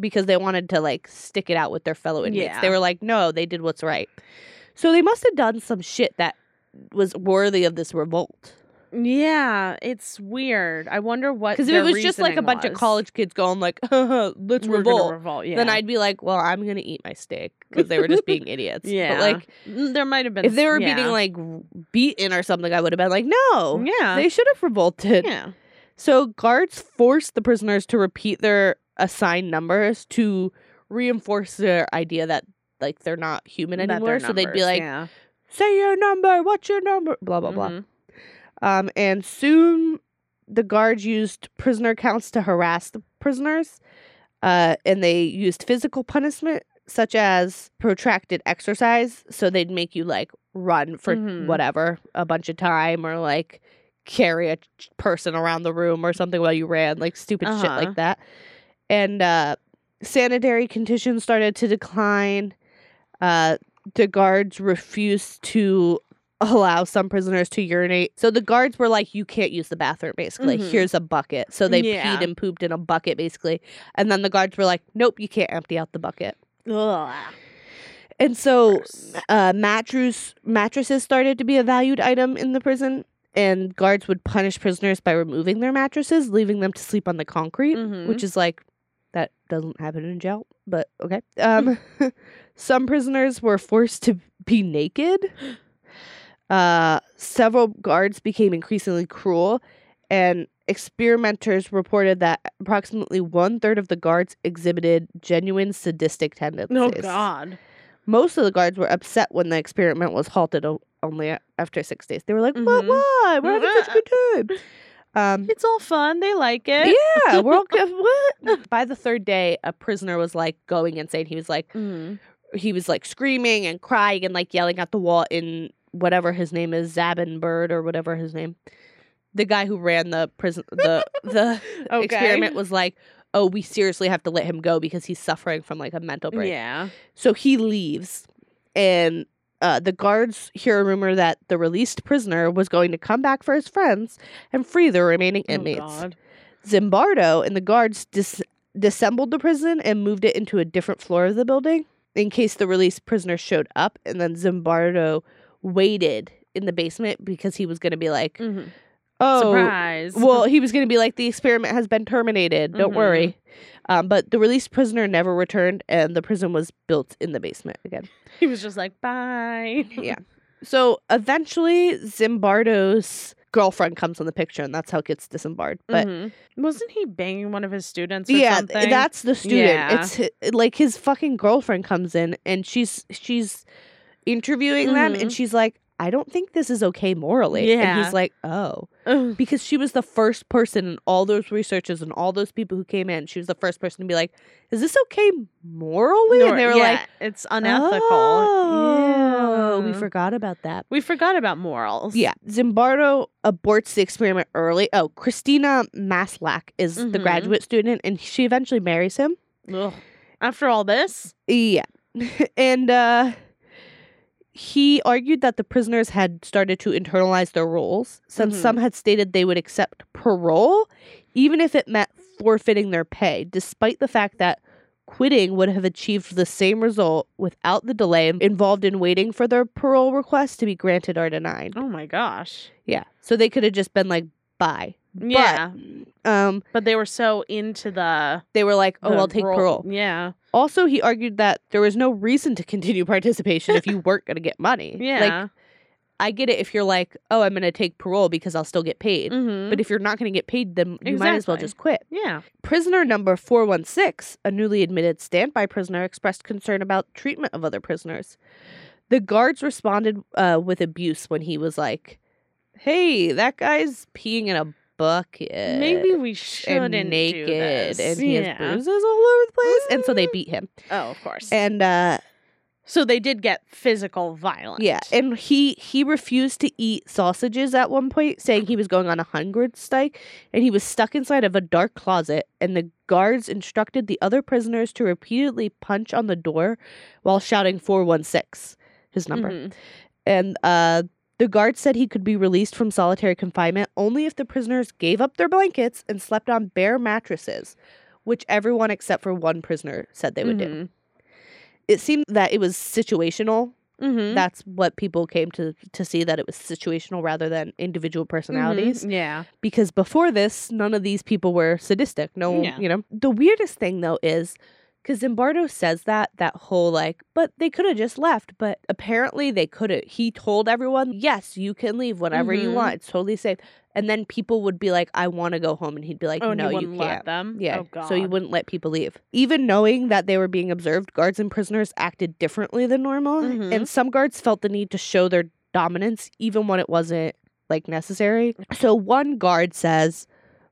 because they wanted to like stick it out with their fellow inmates. Yeah. They were like, no, they did what's right. So they must have done some shit that was worthy of this revolt. Yeah, it's weird. I wonder what. Because if it was just like a bunch of college kids going like, "Let's We're revolt," revolt. Yeah. then I'd be like, "Well, I'm gonna eat my steak" because they were just being idiots. Yeah. But like, there might have been. if they were yeah. being like beaten or something, I would have been like, "No, yeah, they should have revolted." yeah, So guards forced the prisoners to repeat their assigned numbers to reinforce their idea that like they're not human That anymore. So they'd be numbers, like, yeah. "Say your number. What's your number?" Blah blah blah. Mhm. Um, and soon the guards used prisoner counts to harass the prisoners. Uh, and they used physical punishment such as protracted exercise. So they'd make you like run for Mhm. whatever a bunch of time or like carry a ch- person around the room or something while you ran, like stupid shit Uh-huh. like that. And uh, sanitary conditions started to decline. Uh, the guards refused to allow some prisoners to urinate. So the guards were like, you can't use the bathroom, basically. Mhm. Here's a bucket. So they Yeah. peed and pooped in a bucket, basically. And then the guards were like, nope, you can't empty out the bucket. Ugh. And so uh, mattress mattresses started to be a valued item in the prison. And guards would punish prisoners by removing their mattresses, leaving them to sleep on the concrete, Mhm. which is like that doesn't happen in jail, but okay. Um, some prisoners were forced to be naked. Uh, several guards became increasingly cruel, and experimenters reported that approximately one third of the guards exhibited genuine sadistic tendencies. Oh God. Most of the guards were upset when the experiment was halted o- only after six days. They were like, "What? Mhm. Why? We're having such a good time." Um, It's all fun. They like it. yeah, we're all good. What? By the third day, a prisoner was like going insane. He was like, Mhm. he was like screaming and crying and like yelling at the wall in whatever his name is, Zabin Bird or whatever his name. The guy who ran the prison, the the Okay. experiment was like, "Oh, we seriously have to let him go because he's suffering from like a mental break." Yeah. So he leaves, and uh, the guards hear a rumor that the released prisoner was going to come back for his friends and free the remaining Oh, inmates. God. Zimbardo and the guards dis- disassembled the prison and moved it into a different floor of the building in case the released prisoner showed up. And then Zimbardo waited in the basement because he was going to be like, Mhm. "Oh, Surprise. well, he was going to be like, the experiment has been terminated. Don't Mhm. worry." Um, but the released prisoner never returned, and the prison was built in the basement again. he was just like, bye. Yeah. So eventually, Zimbardo's girlfriend comes in the picture, and that's how it gets disembarred. But Mhm. wasn't he banging one of his students? Or yeah, something? that's the student. Yeah. It's hi- like his fucking girlfriend comes in, and she's she's interviewing them, and Mhm. she's like, "I don't think this is okay morally." and Yeah. he's like, "Oh." Ugh. because she was the first person in all those researchers and all those people who came in. She was the first person to be like, "Is this okay morally?" Nor- and they were yeah, like, it's unethical. "Oh, we forgot about that." We forgot about morals. Yeah, Zimbardo aborts the experiment early. Oh, Christina Maslach is the Mhm. graduate student, and she eventually marries him. Ugh. After all this, Yeah, and uh, he argued that the prisoners had started to internalize their roles, since Mhm. some had stated they would accept parole, even if it meant forfeiting their pay, despite the fact that quitting would have achieved the same result without the delay involved in waiting for their parole request to be granted or denied. oh my gosh. Yeah, so they could have just been like, "Bye." Yeah. But, um, But they were so into the. they were like, "Oh, I'll take role- parole." Yeah. Also, he argued that there was no reason to continue participation if you weren't going to get money. Yeah. Like, I get it if you're like, oh, I'm going to take parole because I'll still get paid. Mhm. But if you're not going to get paid, then you might as well just quit. yeah. Prisoner number 416, a newly admitted standby prisoner, expressed concern about treatment of other prisoners. The guards responded uh, with abuse when he was like, hey, that guy's peeing in a bucket. Maybe we shouldn't and naked do this. and he yeah. has bruises all over the place. And so they beat him. Oh, of course. And uh, so they did get physical violence. Yeah, and he he refused to eat sausages at one point, saying he was going on a hunger strike, and he was stuck inside of a dark closet. And the guards instructed the other prisoners to repeatedly punch on the door while shouting four one six, his number. Mhm. And uh, the guard said he could be released from solitary confinement only if the prisoners gave up their blankets and slept on bare mattresses, which everyone except for one prisoner said they would do. Mhm. It seemed that it was situational Mhm. that's what people came to to see that it was situational rather than individual personalities Mhm. Yeah. because before this none of these people were sadistic no Yeah. you know the weirdest thing though is because Zimbardo says that that whole like but they could have just left but apparently they couldn't he told everyone yes you can leave whenever you Mhm. want it's totally safe and then people would be like I want to go home and he'd be like Oh, no you you can't let them. yeah. Oh. So you wouldn't let people leave. Even knowing that they were being observed, guards and prisoners acted differently than normal. Mhm. And some guards felt the need to show their dominance even when it wasn't like necessary. So one guard says,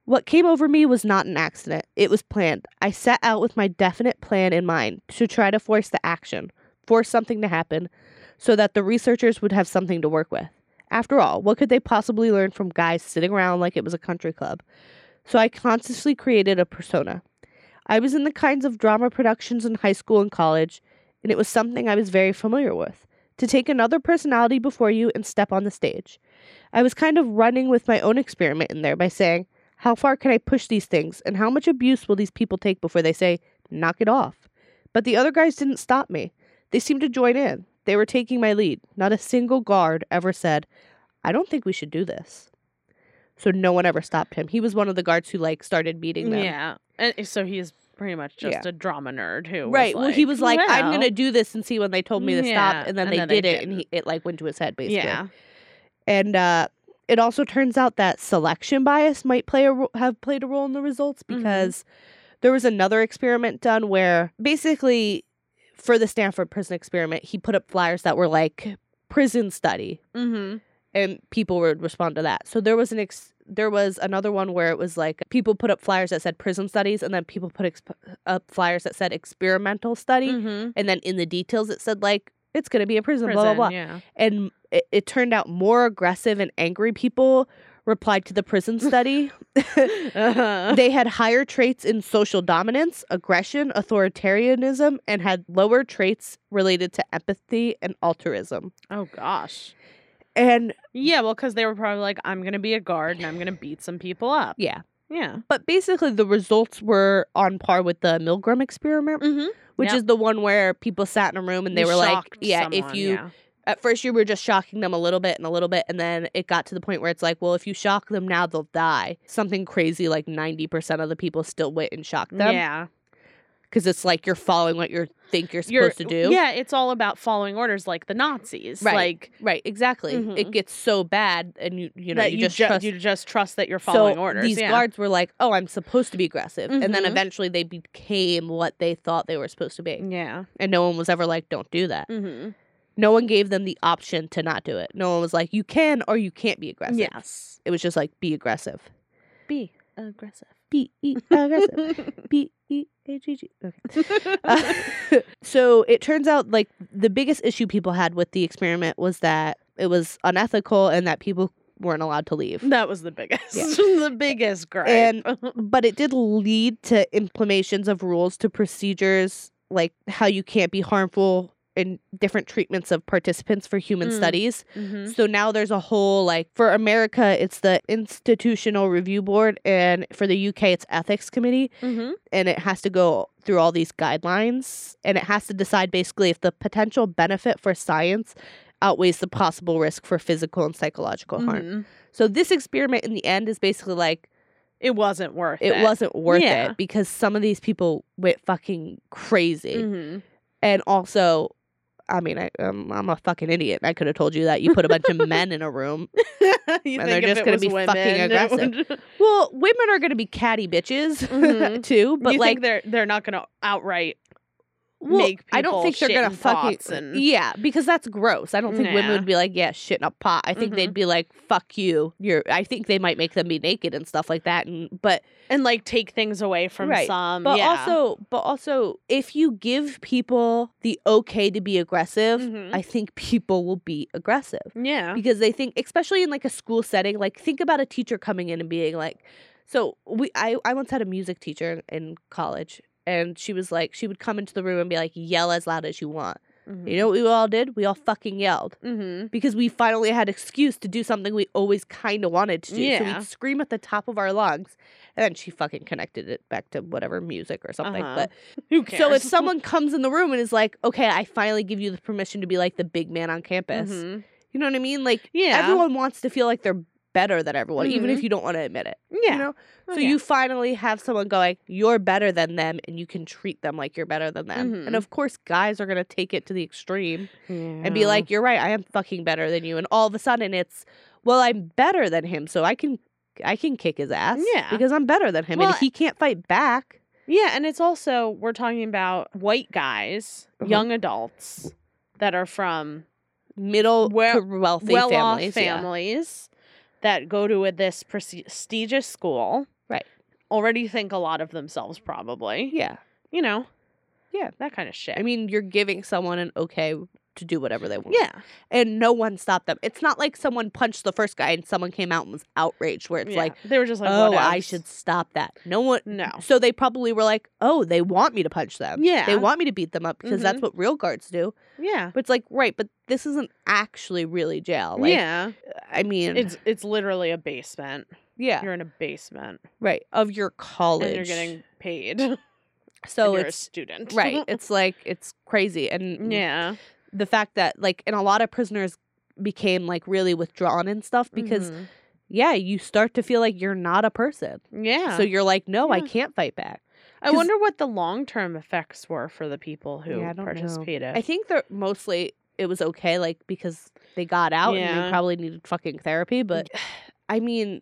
What came over me was not an accident. It was planned. I set out with my definite plan in mind to try to force the action, force something to happen, so that the researchers would have something to work with. After all, what could they possibly learn from guys sitting around like it was a country club? So I consciously created a persona. I was in the kinds of drama productions in high school and college, and it was something I was very familiar with. To take another personality before you and step on the stage. I was kind of running with my own experiment in there by saying, How far can I push these things, and how much abuse will these people take before they say, Knock it off? But the other guys didn't stop me. They seemed to join in. They were taking my lead. Not a single guard ever said, I don't think we should do this. So no one ever stopped him. He was one of the guards who like started beating them. Yeah. And so he's pretty much just Yeah. a drama nerd who was Right. well, he was like, "I'm gonna do this and see when they told me to Yeah, stop," and then and they then they did it, and he, it like went to his head basically. Yeah. And uh, it also turns out that selection bias might play a ro- have played a role in the results Mhm. because there was another experiment done where basically for the Stanford prison experiment, he put up flyers that were like prison study Mm-hmm. and people would respond to that. So there was an ex- there was another one where it was like people put up flyers that said prison studies and then people put exp- up flyers that said experimental study Mm-hmm. and then in the details it said like it's going to be a prison, blah blah blah. Yeah. And it, it turned out more aggressive and angry people replied to the prison study. Uh-huh. they had higher traits in social dominance, aggression, authoritarianism, and had lower traits related to empathy and altruism. oh gosh. And Yeah, well, because they were probably like, I'm gonna be a guard and I'm gonna beat some people up. yeah, Yeah. but basically the results were on par with the Milgram experiment, Mm-hmm. which Yep. is the one where people sat in a room and they were like, yeah, if you yeah. at first you were just shocking them a little bit and a little bit and then it got to the point where it's like, well, if you shock them now they'll die. Something crazy like 90% of the people still went and shocked them yeah, because it's like you're following what you think you're You're- supposed to do. Yeah, it's all about following orders, like the Nazis. Right. Like Right, exactly. It Mhm. gets so bad, and you you know you, you, just ju- trust. you just trust that you're following so orders. these yeah. guards were like, "Oh, I'm supposed to be aggressive," and then Mhm. eventually they became what they thought they were supposed to be, Yeah. and no one was ever like, "Don't do that." Mm-hmm. No one gave them the option to not do it. No one was like, "You can or you can't be aggressive." Yes. it was just like, "Be aggressive." Be aggressive. Be e- aggressive. B E A G G. Okay. Uh, so it turns out like the biggest issue people had with the experiment was that it was unethical and that people weren't allowed to leave. that was the biggest. Yeah. the biggest gripe. And- But it did lead to implementations of rules to procedures like how you can't be harmful in different treatments of participants for human Mm. studies. Mhm. So now there's a whole like for America it's the Institutional Review Board and for the UK it's Ethics Committee Mhm. and it has to go through all these guidelines and it has to decide basically if the potential benefit for science outweighs the possible risk for physical and psychological harm. Mhm. So this experiment in the end is basically like It wasn't worth it it. wasn't worth Yeah. it because some of these people went fucking crazy. Mhm. And also I mean, I, um, I'm a fucking idiot. I could have told you that you put a bunch of men in a room. you And think they're just gonna be women, fucking aggressive. would- Well, women are going to be catty bitches Mhm. too, but you like think they're they're not going to outright well, make I don't think they're gonna fucking and- yeah, because that's gross. I don't think women would be like, yeah, shit in a pot. I think Mhm. they'd be like, fuck you. You're. I think they might make them be naked and stuff like that. And but and like take things away from Right. some. but yeah. also but also if you give people the okay to be aggressive, Mhm. I think people will be aggressive yeah, because they think, especially in like a school setting, like think about a teacher coming in and being like, so we I I once had a music teacher in college. And she was like, she would come into the room and be like, yell as loud as you want. You know what we all did? We all fucking yelled Mm-hmm. because we finally had excuse to do something we always kind of wanted to do. So Yeah. we'd scream at the top of our lungs, and then she fucking connected it back to whatever music or something. Uh-huh. But so if someone comes in the room and is like, "Okay, I finally give you the permission to be like the big man on campus," Mhm. you know what I mean? Like yeah, everyone wants to feel like they're better than everyone, even Mhm. if you don't want to admit it. yeah, You know? Oh, So yeah. you finally have someone going, you're better than them, and you can treat them like you're better than them. Mhm. And of course, guys are gonna take it to the extreme and be like, "You're right, I am fucking better than you." And all of a sudden, it's, "Well, I'm better than him, so I can, I can kick his ass, Yeah. because I'm better than him, and Well, if he can't fight back, Yeah, and it's also we're talking about white guys, Uh-huh. young adults that are from middle Well- to wealthy well-off families, yeah. families that go to a, this prestigious school. Right. Already think a lot of themselves, probably. yeah, You know. Yeah. That kind of shit. I mean, you're giving someone an okay to do whatever they want, yeah. and no one stopped them. It's not like someone punched the first guy and someone came out and was outraged, where it's yeah. like. they were just like, oh, I should stop that. No one. No. So they probably were like, oh, they want me to punch them. Yeah. They want me to beat them up because that's mm-hmm. what real guards do. Yeah. But it's like, right, but this isn't actually really jail. Like, yeah. I mean, It's it's literally a basement. yeah, You're in a basement right, of your college. and you're getting paid. so you're a student. right. It's like it's crazy, and yeah. The fact that like, and a lot of prisoners became like really withdrawn and stuff because Mhm. yeah, you start to feel like you're not a person. yeah. So you're like, no, I can't fight back. I wonder what the long term effects were for the people who Yeah, I don't know. participated. I think they're mostly it was okay, like because they got out and Yeah. they probably needed fucking therapy. But I mean,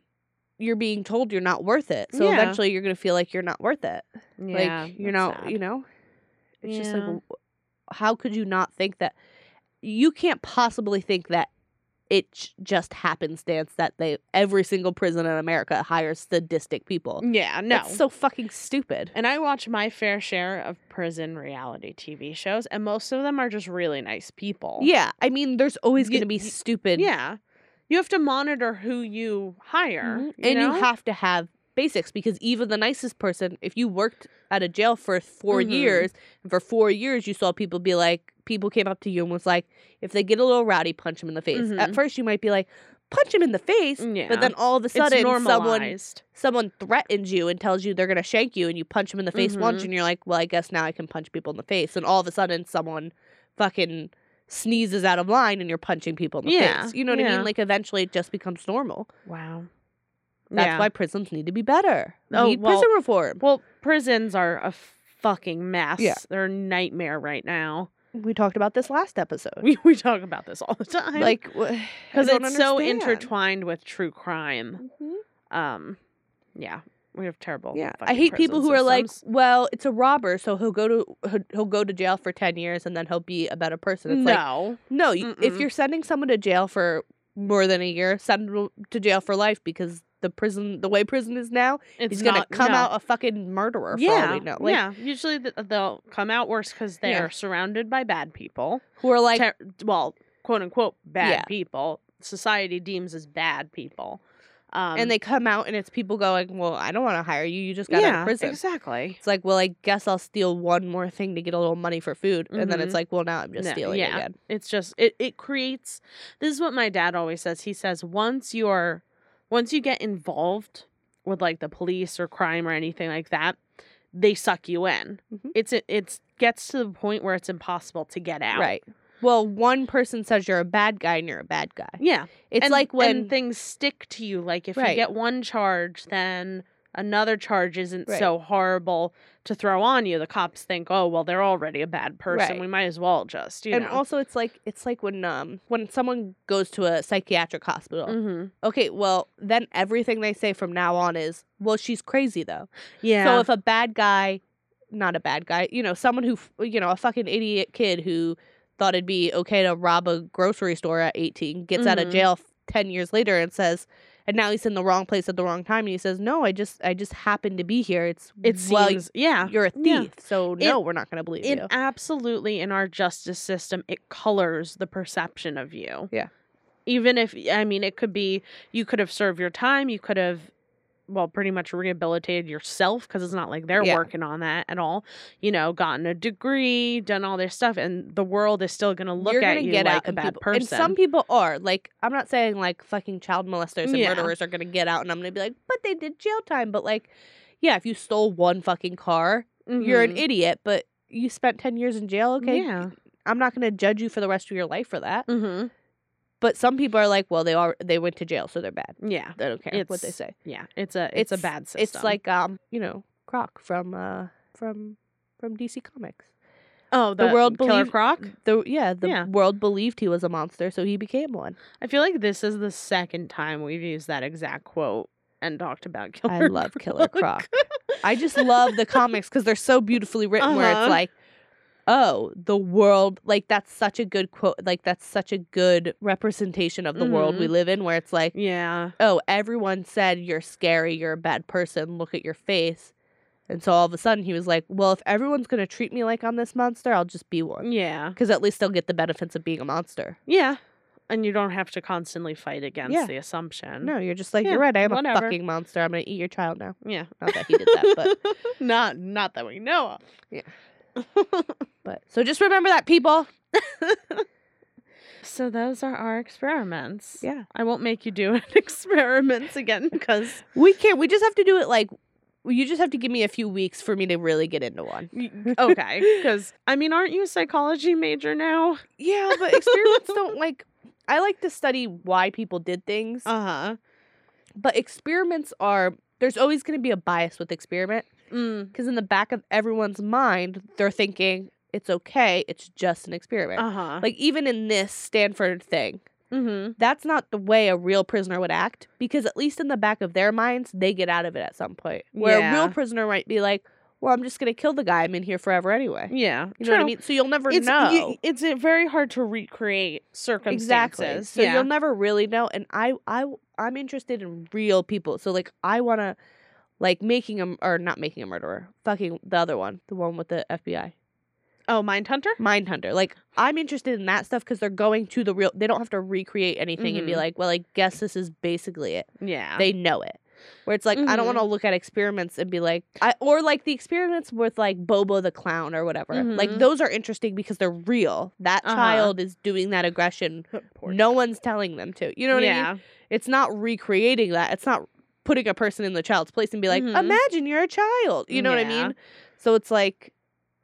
you're being told you're not worth it, so Yeah. eventually you're gonna feel like you're not worth it. yeah, like you're not, sad. you know. It's just like, Yeah. How could you not think that? you can't possibly think that it just happenstance that they every single prison in America hires sadistic people. Yeah, no. That's so fucking stupid. and I watch my fair share of prison reality TV shows, and most of them are just really nice people. Yeah, I mean, there's always going to be stupid. Yeah. You have to monitor who you hire. Mhm. you and know? you have to have basics because even the nicest person, if you worked at a jail for 4 Mhm. years, and for four years you saw people be like, people came up to you and was like, if they get a little rowdy, punch them in the face. At Mhm. first, you might be like, punch him in the face, Yeah. but then all of a sudden, someone someone threatens you and tells you they're gonna shank you, and you punch them in the face once, Mhm. and you're like, well, I guess now I can punch people in the face, and all of a sudden, someone fucking sneezes out of line, and you're punching people in the Yeah, face. You know what I mean? Like eventually, it just becomes normal. Wow. That's Yeah. why prisons need to be better. Oh, need well- prison reform. Well, prisons are a fucking mess. Yeah. They're a nightmare right now. we talked about this last episode. We, we talk about this all the time. like, because it's so intertwined with true crime. Mhm. Um, yeah, we have terrible. Yeah, I hate people who are like, well, it's a robber, so he'll go to he'll- he'll go to jail for ten years and then he'll be a better person. It's like, no, no, you, if you're sending someone to jail for more than a year, send them to jail for life because the prison, the way prison is now, it's he's gonna come no. out a fucking murderer. For Yeah, all we know. Like, yeah. Usually they'll come out worse because they Yeah. surrounded by bad people. who are like, Ter- well, quote unquote, bad Yeah. people. Society deems as bad people. Um, and they come out and it's people going, well, I don't want to hire you. You just got out of prison. exactly. It's like, well, I guess I'll steal one more thing to get a little money for food, and then it's Mhm. like, well, now I'm just No, stealing yeah. again. It's just it it creates this is what my dad always says. He says once you're once you get involved with like the police or crime or anything like that, they suck you in. Mhm. It's it it's gets to the point where it's impossible to get out. Right. Well, one person says you're a bad guy and you're a bad guy. Yeah. It's and, like when things stick to you. Like if you get one charge, then another charge isn't Right. so horrible to throw on you. The cops think, oh well, they're already a bad person. Right. We might as well just you and know. also it's like it's like when um when someone goes to a psychiatric hospital. hmm Okay, well, then everything they say from now on is, well, she's crazy though. Yeah. So if a bad guy, not a bad guy, you know, someone who, you know, a fucking idiot kid who thought it'd be okay to rob a grocery store at 18 gets out of Mhm. jail 10 years later and says, and now he's in the wrong place at the wrong time. And he says, no, I just, I just happened to be here. It's, it well, seems yeah you're a thief. yeah. So It- no, we're not going to believe it you. absolutely in our justice system it colors the perception of you Yeah. even if i mean it could be you could have served your time you could have well pretty much rehabilitated yourself because it's not like they're Yeah. working on that at all you know gotten a degree done all this stuff and the world is still gonna look You're at you get like out a bad people, person And some people are like, I'm not saying like fucking child molesters and Yeah. murderers are gonna get out, and I'm gonna be like, but they did jail time. But like, yeah, if you stole one fucking car, you're an Mhm. idiot. But you spent ten years in jail. Okay, yeah I'm not gonna judge you for the rest of your life for that. hmm But some people are like, well, they are they went to jail, so they're bad. yeah I don't care what they say. yeah it's a it's, a bad system It's like um, you know, Croc from uh from from DC Comics. oh the world killer believe- croc The yeah, the Yeah. world believed he was a monster, so he became one. I feel like this is the second time we've used that exact quote and talked about Killer I love Killer Croc. I just love the comics because they're so beautifully written. Where Uh-huh. it's like, oh, the world. Like that's such a good quote. Like that's such a good representation of the world we Mhm. live in. Where it's like, yeah. oh, everyone said you're scary, you're a bad person. Look at your face. And so all of a sudden he was like, well, if everyone's gonna treat me like I'm this monster, I'll just be one. Yeah. Because at least they'll get the benefits of being a monster. Yeah. And you don't have to constantly fight against Yeah. the assumption. No, you're just like, Yeah, you're right. I am a fucking monster. I'm gonna eat your child now. Yeah. Not that he did that, but not not that we know of. Yeah. but so just remember that, people. So those are our experiments. Yeah. I won't make you do experiments again because We can't. We just have to do it like. You just have to give me a few weeks for me to really get into one. okay, because I mean, aren't you a psychology major now? Yeah, but experiments don't like. I like to study why people did things, Uh huh. but experiments are. There's always going to be a bias with experiment Mm. because in the back of everyone's mind, they're thinking it's okay. It's just an experiment. Uh huh. Like even in this Stanford thing, mm-hmm. that's not the way a real prisoner would act because at least in the back of their minds, they get out of it at some point. Where a real prisoner might be like, well, I'm just gonna kill the guy. I'm in here forever anyway. Yeah. You know what I mean? So you'll never It's know. you- it's uh, very hard to recreate circumstances. exactly. So yeah. you'll never really know. And I, I, I'm interested in real people. So like, I want to, like, making a or not making a murderer, fucking the other one, the one with the FBI, oh, Mindhunter? Mindhunter. Like, I'm interested in that stuff because they're going to the real. They don't have to recreate anything and be Mhm. like, well, I guess this is basically it. Yeah. They know it. Where it's like I don't Mhm. want to look at experiments and be like, I or like the experiments with like Bobo the clown or whatever. Like Mhm. those are interesting because they're real. That Uh-huh. child is doing that aggression. No one's telling them to. You know what. I mean? It's not recreating that. It's not putting a person in the child's place and be like, Mhm. imagine you're a child. You know what I mean? So it's like,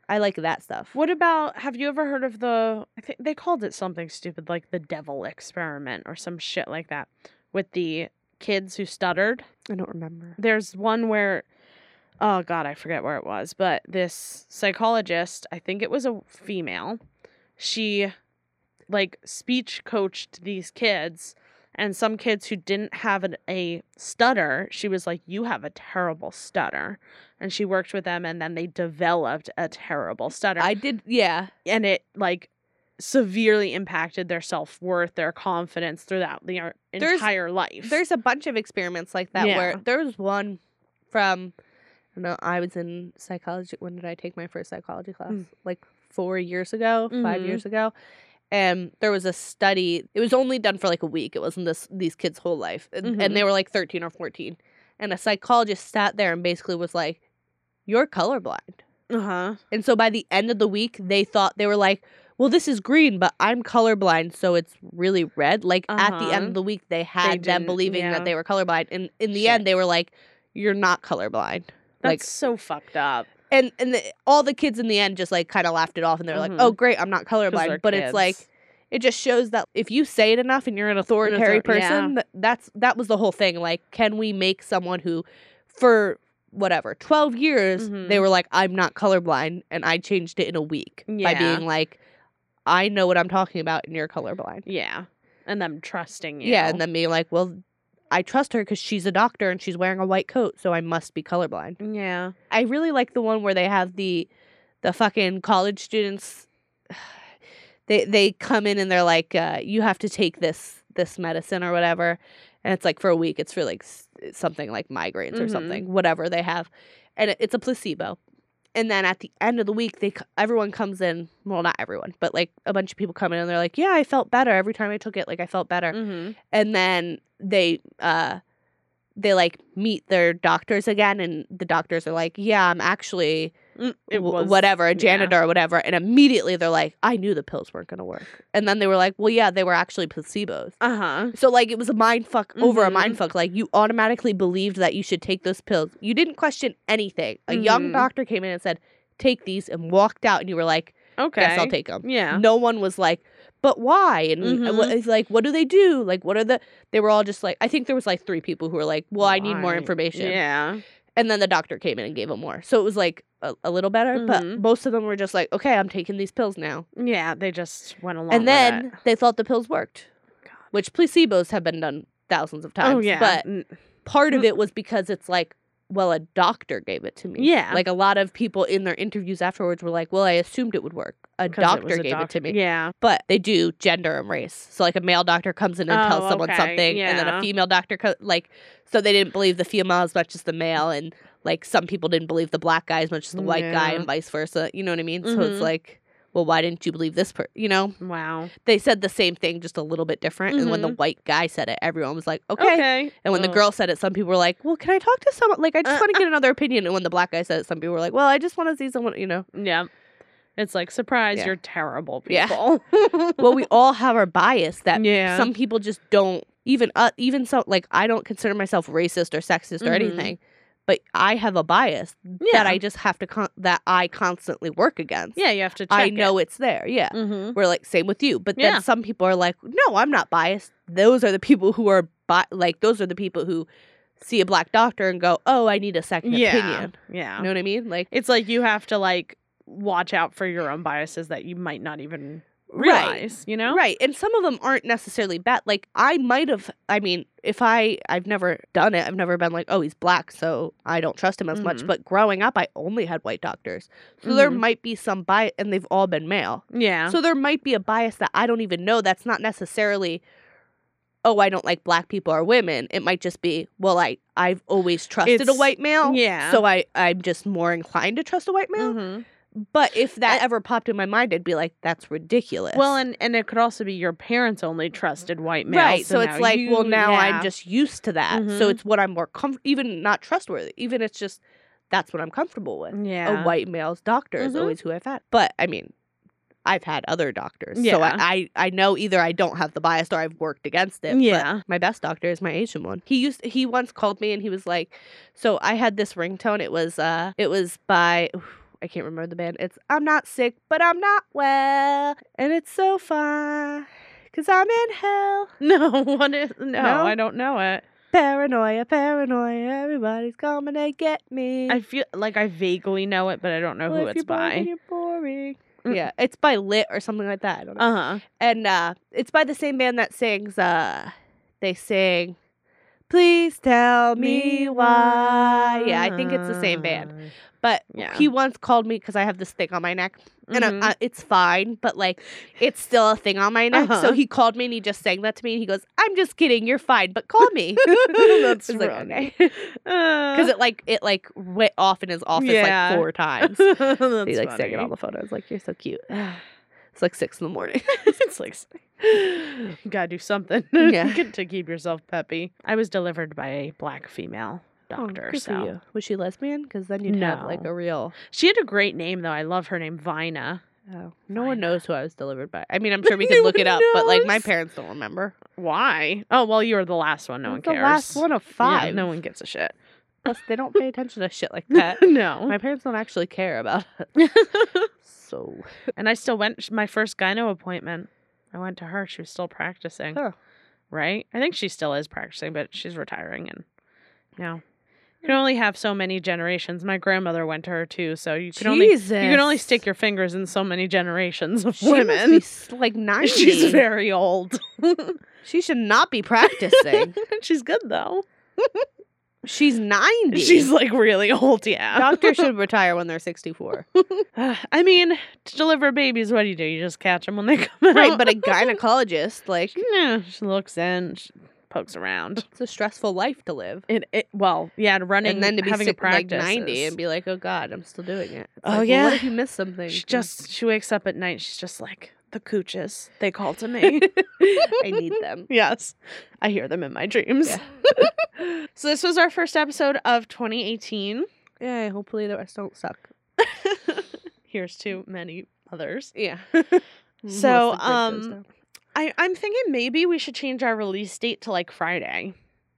I like that stuff. What about have you ever heard of the I think they called it something stupid like the devil experiment or some shit like that with the kids who stuttered? I don't remember. There's one where oh god, I forget where it was, but this psychologist, I think it was a female, she like speech coached these kids and some kids who didn't have an, a stutter, she was like, You have a terrible stutter. And she worked with them and then they developed a terrible stutter I did, yeah. and it like severely impacted their self-worth their confidence throughout their There's- entire life There's a bunch of experiments like that where there was one from, I don't know, I was in psychology. When did I take my first psychology class? Mm. Like four years ago, five Mhm. years ago. And there was a study. It was only done for like a week. It wasn't this these kids' whole life, and, Mhm. and they were like thirteen or fourteen. And a psychologist sat there and basically was like, "You're colorblind." uh-huh And so by the end of the week, they thought they were like, well, this is green, but I'm colorblind, so it's really red. Like at the end Uh-huh. of the week, they had them believing yeah. that they were colorblind. And in the Shit. end, they were like, you're not colorblind. that's Like- so fucked up And and the, all the kids in the end just like kind of laughed it off and they were Mhm. like, oh, great, I'm not colorblind. But it's like, it just shows that if you say it enough and you're an authoritative author- person, th- that's that was the whole thing. Like, can we make someone who, for whatever, 12 years, they Mhm. were like, I'm not colorblind, and I changed it in a week by being like, I know what I'm talking about, and you're colorblind. yeah and them trusting you Yeah, and then being like, well, I trust her because she's a doctor and she's wearing a white coat, so I must be colorblind. yeah I really like the one where they have the the fucking college students they they come in and they're like uh, you have to take this this medicine or whatever and it's like for a week it's for like s- something like migraines or Mhm. something whatever they have and it, it's a placebo and then at the end of the week they everyone comes in well not everyone but like a bunch of people come in and they're like yeah I felt better every time I took it like I felt better mm-hmm. and then they uh they like meet their doctors again and the doctors are like yeah i'm actually was whatever a yeah. janitor or whatever and immediately they're like i knew the pills weren't going to work and then they were like well yeah they were actually placebos uh-huh so like it was a mind fuck over a mind fuck like you automatically believed that you should take those pills you didn't question anything a young Mhm. doctor came in and said take these and walked out and you were like okay guess i'll take them yeah no one was like, but why? And uh, Mhm. it's like, what do they do? Like, what are the? They were all just like, I think there was like three people who were like, well, I need more information. yeah And then the doctor came in and gave them more. So it was like a, a little better, but Mhm. most of them were just like, okay, I'm taking these pills now. yeah they just went along and then they thought the pills worked, which placebos have been done thousands of times. oh yeah But part of it was because it's like, well, a doctor gave it to me. Yeah. Like a lot of people in their interviews afterwards were like, well, I assumed it would work. A it doctor was a gave it to me. yeah but they do gender and race. So like a male doctor comes in and Oh, tells someone okay, something, and then a female doctor co- like so they didn't believe the female as much as the male, and like some people didn't believe the black guy as much as the white guy, and vice versa. You know what I mean? So it's Mhm. like, well, why didn't you believe this person? You know, wow they said the same thing, just a little bit different. And when the white guy said it, everyone was like, okay. okay And when the girl said it, some people were like, "Well, can I talk to someone? Like, I just Uh, want to get another opinion." And when the black guy said it, some people were like, "Well, I just want to see someone." You know, yeah it's like surprise Yeah. you're terrible Yeah. people well, we all have our bias that yeah some people just don't even uh, even so like I don't consider myself racist or sexist or Mhm. anything, but I have a bias yeah that I just have to con- that I constantly work against. yeah you have to check I know it's there. Yeah. mm-hmm. We're like same with you, but Yeah. then some people are like, "No, I'm not biased." Those are the people who are bi- like those are the people who see a black doctor and go, "Oh, I need a second yeah opinion." yeah You know what I mean? Like it's like you have to like watch out for your own biases that you might not even Right. you know? Right. And some of them aren't necessarily bad. Like I might have I mean, if I I've never done it. I've never been like, "Oh, he's black, so I don't trust him as much." Mhm. But growing up, I only had white doctors. So there Mhm. might be some bias and they've all been male. Yeah. So there might be a bias that I don't even know that's not necessarily oh, I don't like black people or women. It might just be, well, I I've always trusted a white male. yeah. So I I'm just more inclined to trust a white male. Mhm. But if that ever popped in my mind, I'd be like, that's ridiculous. Well, and and it could also be your parents only trusted white males. right. So, it's now like, well, now yeah. I'm just used to that. Mhm. So it's what I'm more comfortable, even not trustworthy. Even it's just that's what I'm comfortable with. yeah. A white male's doctor is Mhm. always who I've had. But I mean, I've had other doctors. So Yeah. I, I, I know either I don't have the bias or I've worked against it. Yeah. my best doctor is my Asian one. He used he once called me and he was like, so I had this ringtone. It was uh it was by I can't remember the band. It's I'm not sick, but I'm not well. And it's so fun. Cause I'm in hell. No, what is no, No? I don't know it. Paranoia, paranoia, everybody's coming to get me. I feel like I vaguely know it, but I don't know Well, who it's you're bored, then by. You're boring. Mm. Yeah, it's by Lit or something like that. I don't know. Uh-huh. and uh it's by the same band that sings uh they sing Please tell me why. Yeah, I think it's the same band. But Yeah. he once called me because I have this thing on my neck, and Mhm. I, I, it's fine, but like it's still a thing on my neck. Uh-huh. So he called me and he just sang that to me, and he goes, "I'm just kidding, you're fine, but call me." That's like, funny. okay. Uh, because it like it like went off in his office Yeah. like four times. He like sang it funny. on the phone. I was like, "You're so cute." It's like six in the morning. it's like you gotta do something Yeah. To keep yourself peppy. I was delivered by a black female Oh, doctor. Oh, so. Was she lesbian? Because then you'd have like a real. she had a great name though. I love her name, Vina. Oh, no one knows who I was delivered by. I mean, I'm sure we could look it up, but like my parents don't remember. Why? Oh well, you were the last one. No one was the cares. last one of Yeah, five. no one gives a shit. Plus, they don't pay attention to shit like that. no. My parents don't actually care about it. So, and I still went my first gyno appointment. I went to her. She was still practicing. Huh. Right? I think she still is practicing, but she's retiring and you know. You can only have so many generations. My grandmother went to her too, so you can only you can only stick your fingers in so many generations of She must women. be s- like ninety. She's very old. She should not be practicing. she's good though. She's ninety. She's like really old, yeah. doctors should retire when they're sixty-four. I mean, to deliver babies, what do you do? You just catch them when they come out. right, but a gynecologist, like, yeah, she looks in, she pokes around. it's a stressful life to live. It, it well, yeah, running and then to be having sick, a like ninety and be like, oh god, I'm still doing it. It's Oh, like, well, yeah. what if you miss something? she just she wakes up at night. She's just like the cooches. They call to me. I need them. yes, I hear them in my dreams. so this was our first episode of 2018. Yeah, hopefully the rest don't suck. Here's to many others. Yeah. So, um, I I'm thinking maybe we should change our release date to like Friday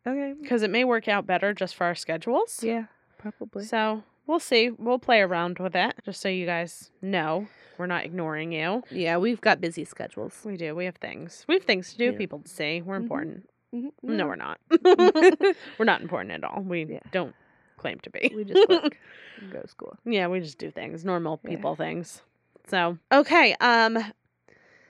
okay. because it may work out better just for our schedules. Yeah, probably. So we'll see. We'll play around with it just so you guys know we're not ignoring you. Yeah, we've got busy schedules. We do. We have things. We have things to do. Yeah. People to see. We're Mhm. important. Mhm. No, we're not. we're not important at all. We Yeah. don't claim to be. we just work and go to school. yeah, we just do things. Normal Yeah. people things. So okay. Um,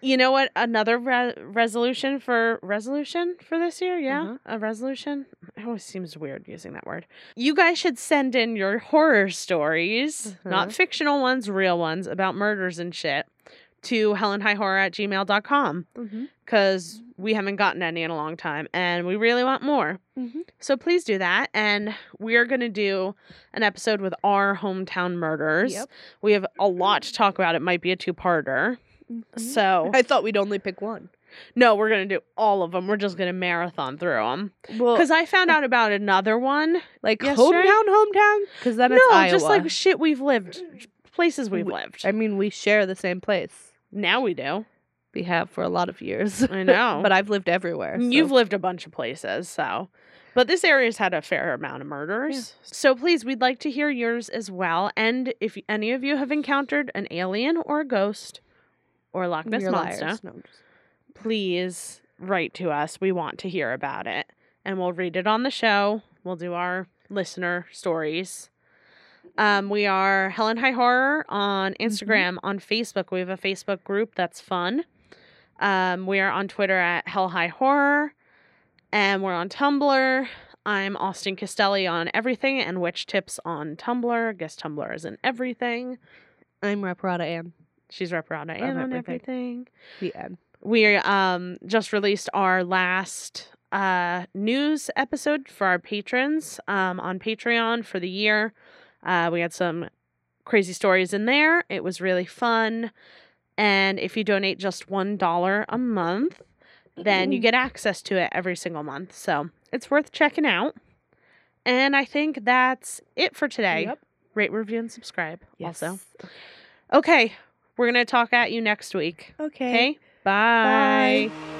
you know what? Another re- resolution for resolution for this year. Yeah, Mhm. a resolution. It always seems weird using that word. You guys should send in your horror stories, not Mhm. fictional ones, real ones about murders and shit, to helenhighhorror at gmail.com Mm-hmm. because we haven't gotten any in a long time and we really want more. Mhm. So please do that. And we're going to do an episode with our hometown murders. Yep. We have a lot to talk about. It might be a two parter. Mm-hmm. So, I thought we'd only pick one. no, we're to do all of them. We're just to marathon through them. Well, Because I found uh, out about another one. like yesterday- hometown, hometown, because then No, it's Iowa. just like shit we've lived, places we've We- lived. I mean, we share the same place. now we do. We have for a lot of years. I know. but I've lived everywhere. You've lived a bunch of places, so. But this area's had a fair amount of murders. So please, we'd like to hear yours as well. And if any of you have encountered an alien or a ghost or Loch Ness You're monster. No, just- please write to us. We want to hear about it. And we'll read it on the show. We'll do our listener stories. Um, we are Helen High Horror on Mm-hmm. Instagram, on Facebook. We have a Facebook group that's fun. Um, we are on Twitter at Hell High Horror, and we're on Tumblr. I'm Austin Castelli on everything, and Witch Tips on Tumblr. Guess Tumblr is in everything. I'm Reparata Ann. She's Reparata and on everything. everything. The end. We um just released our last uh news episode for our patrons um on Patreon for the year. Uh we had some crazy stories in there. It was really fun. And if you donate just $1 a month, then you get access to it every single month. So, it's worth checking out. And I think that's it for today. Yep. Rate, review, and subscribe. Also, Yes. okay, we're gonna talk at you next week. Okay. Okay. Bye. Bye.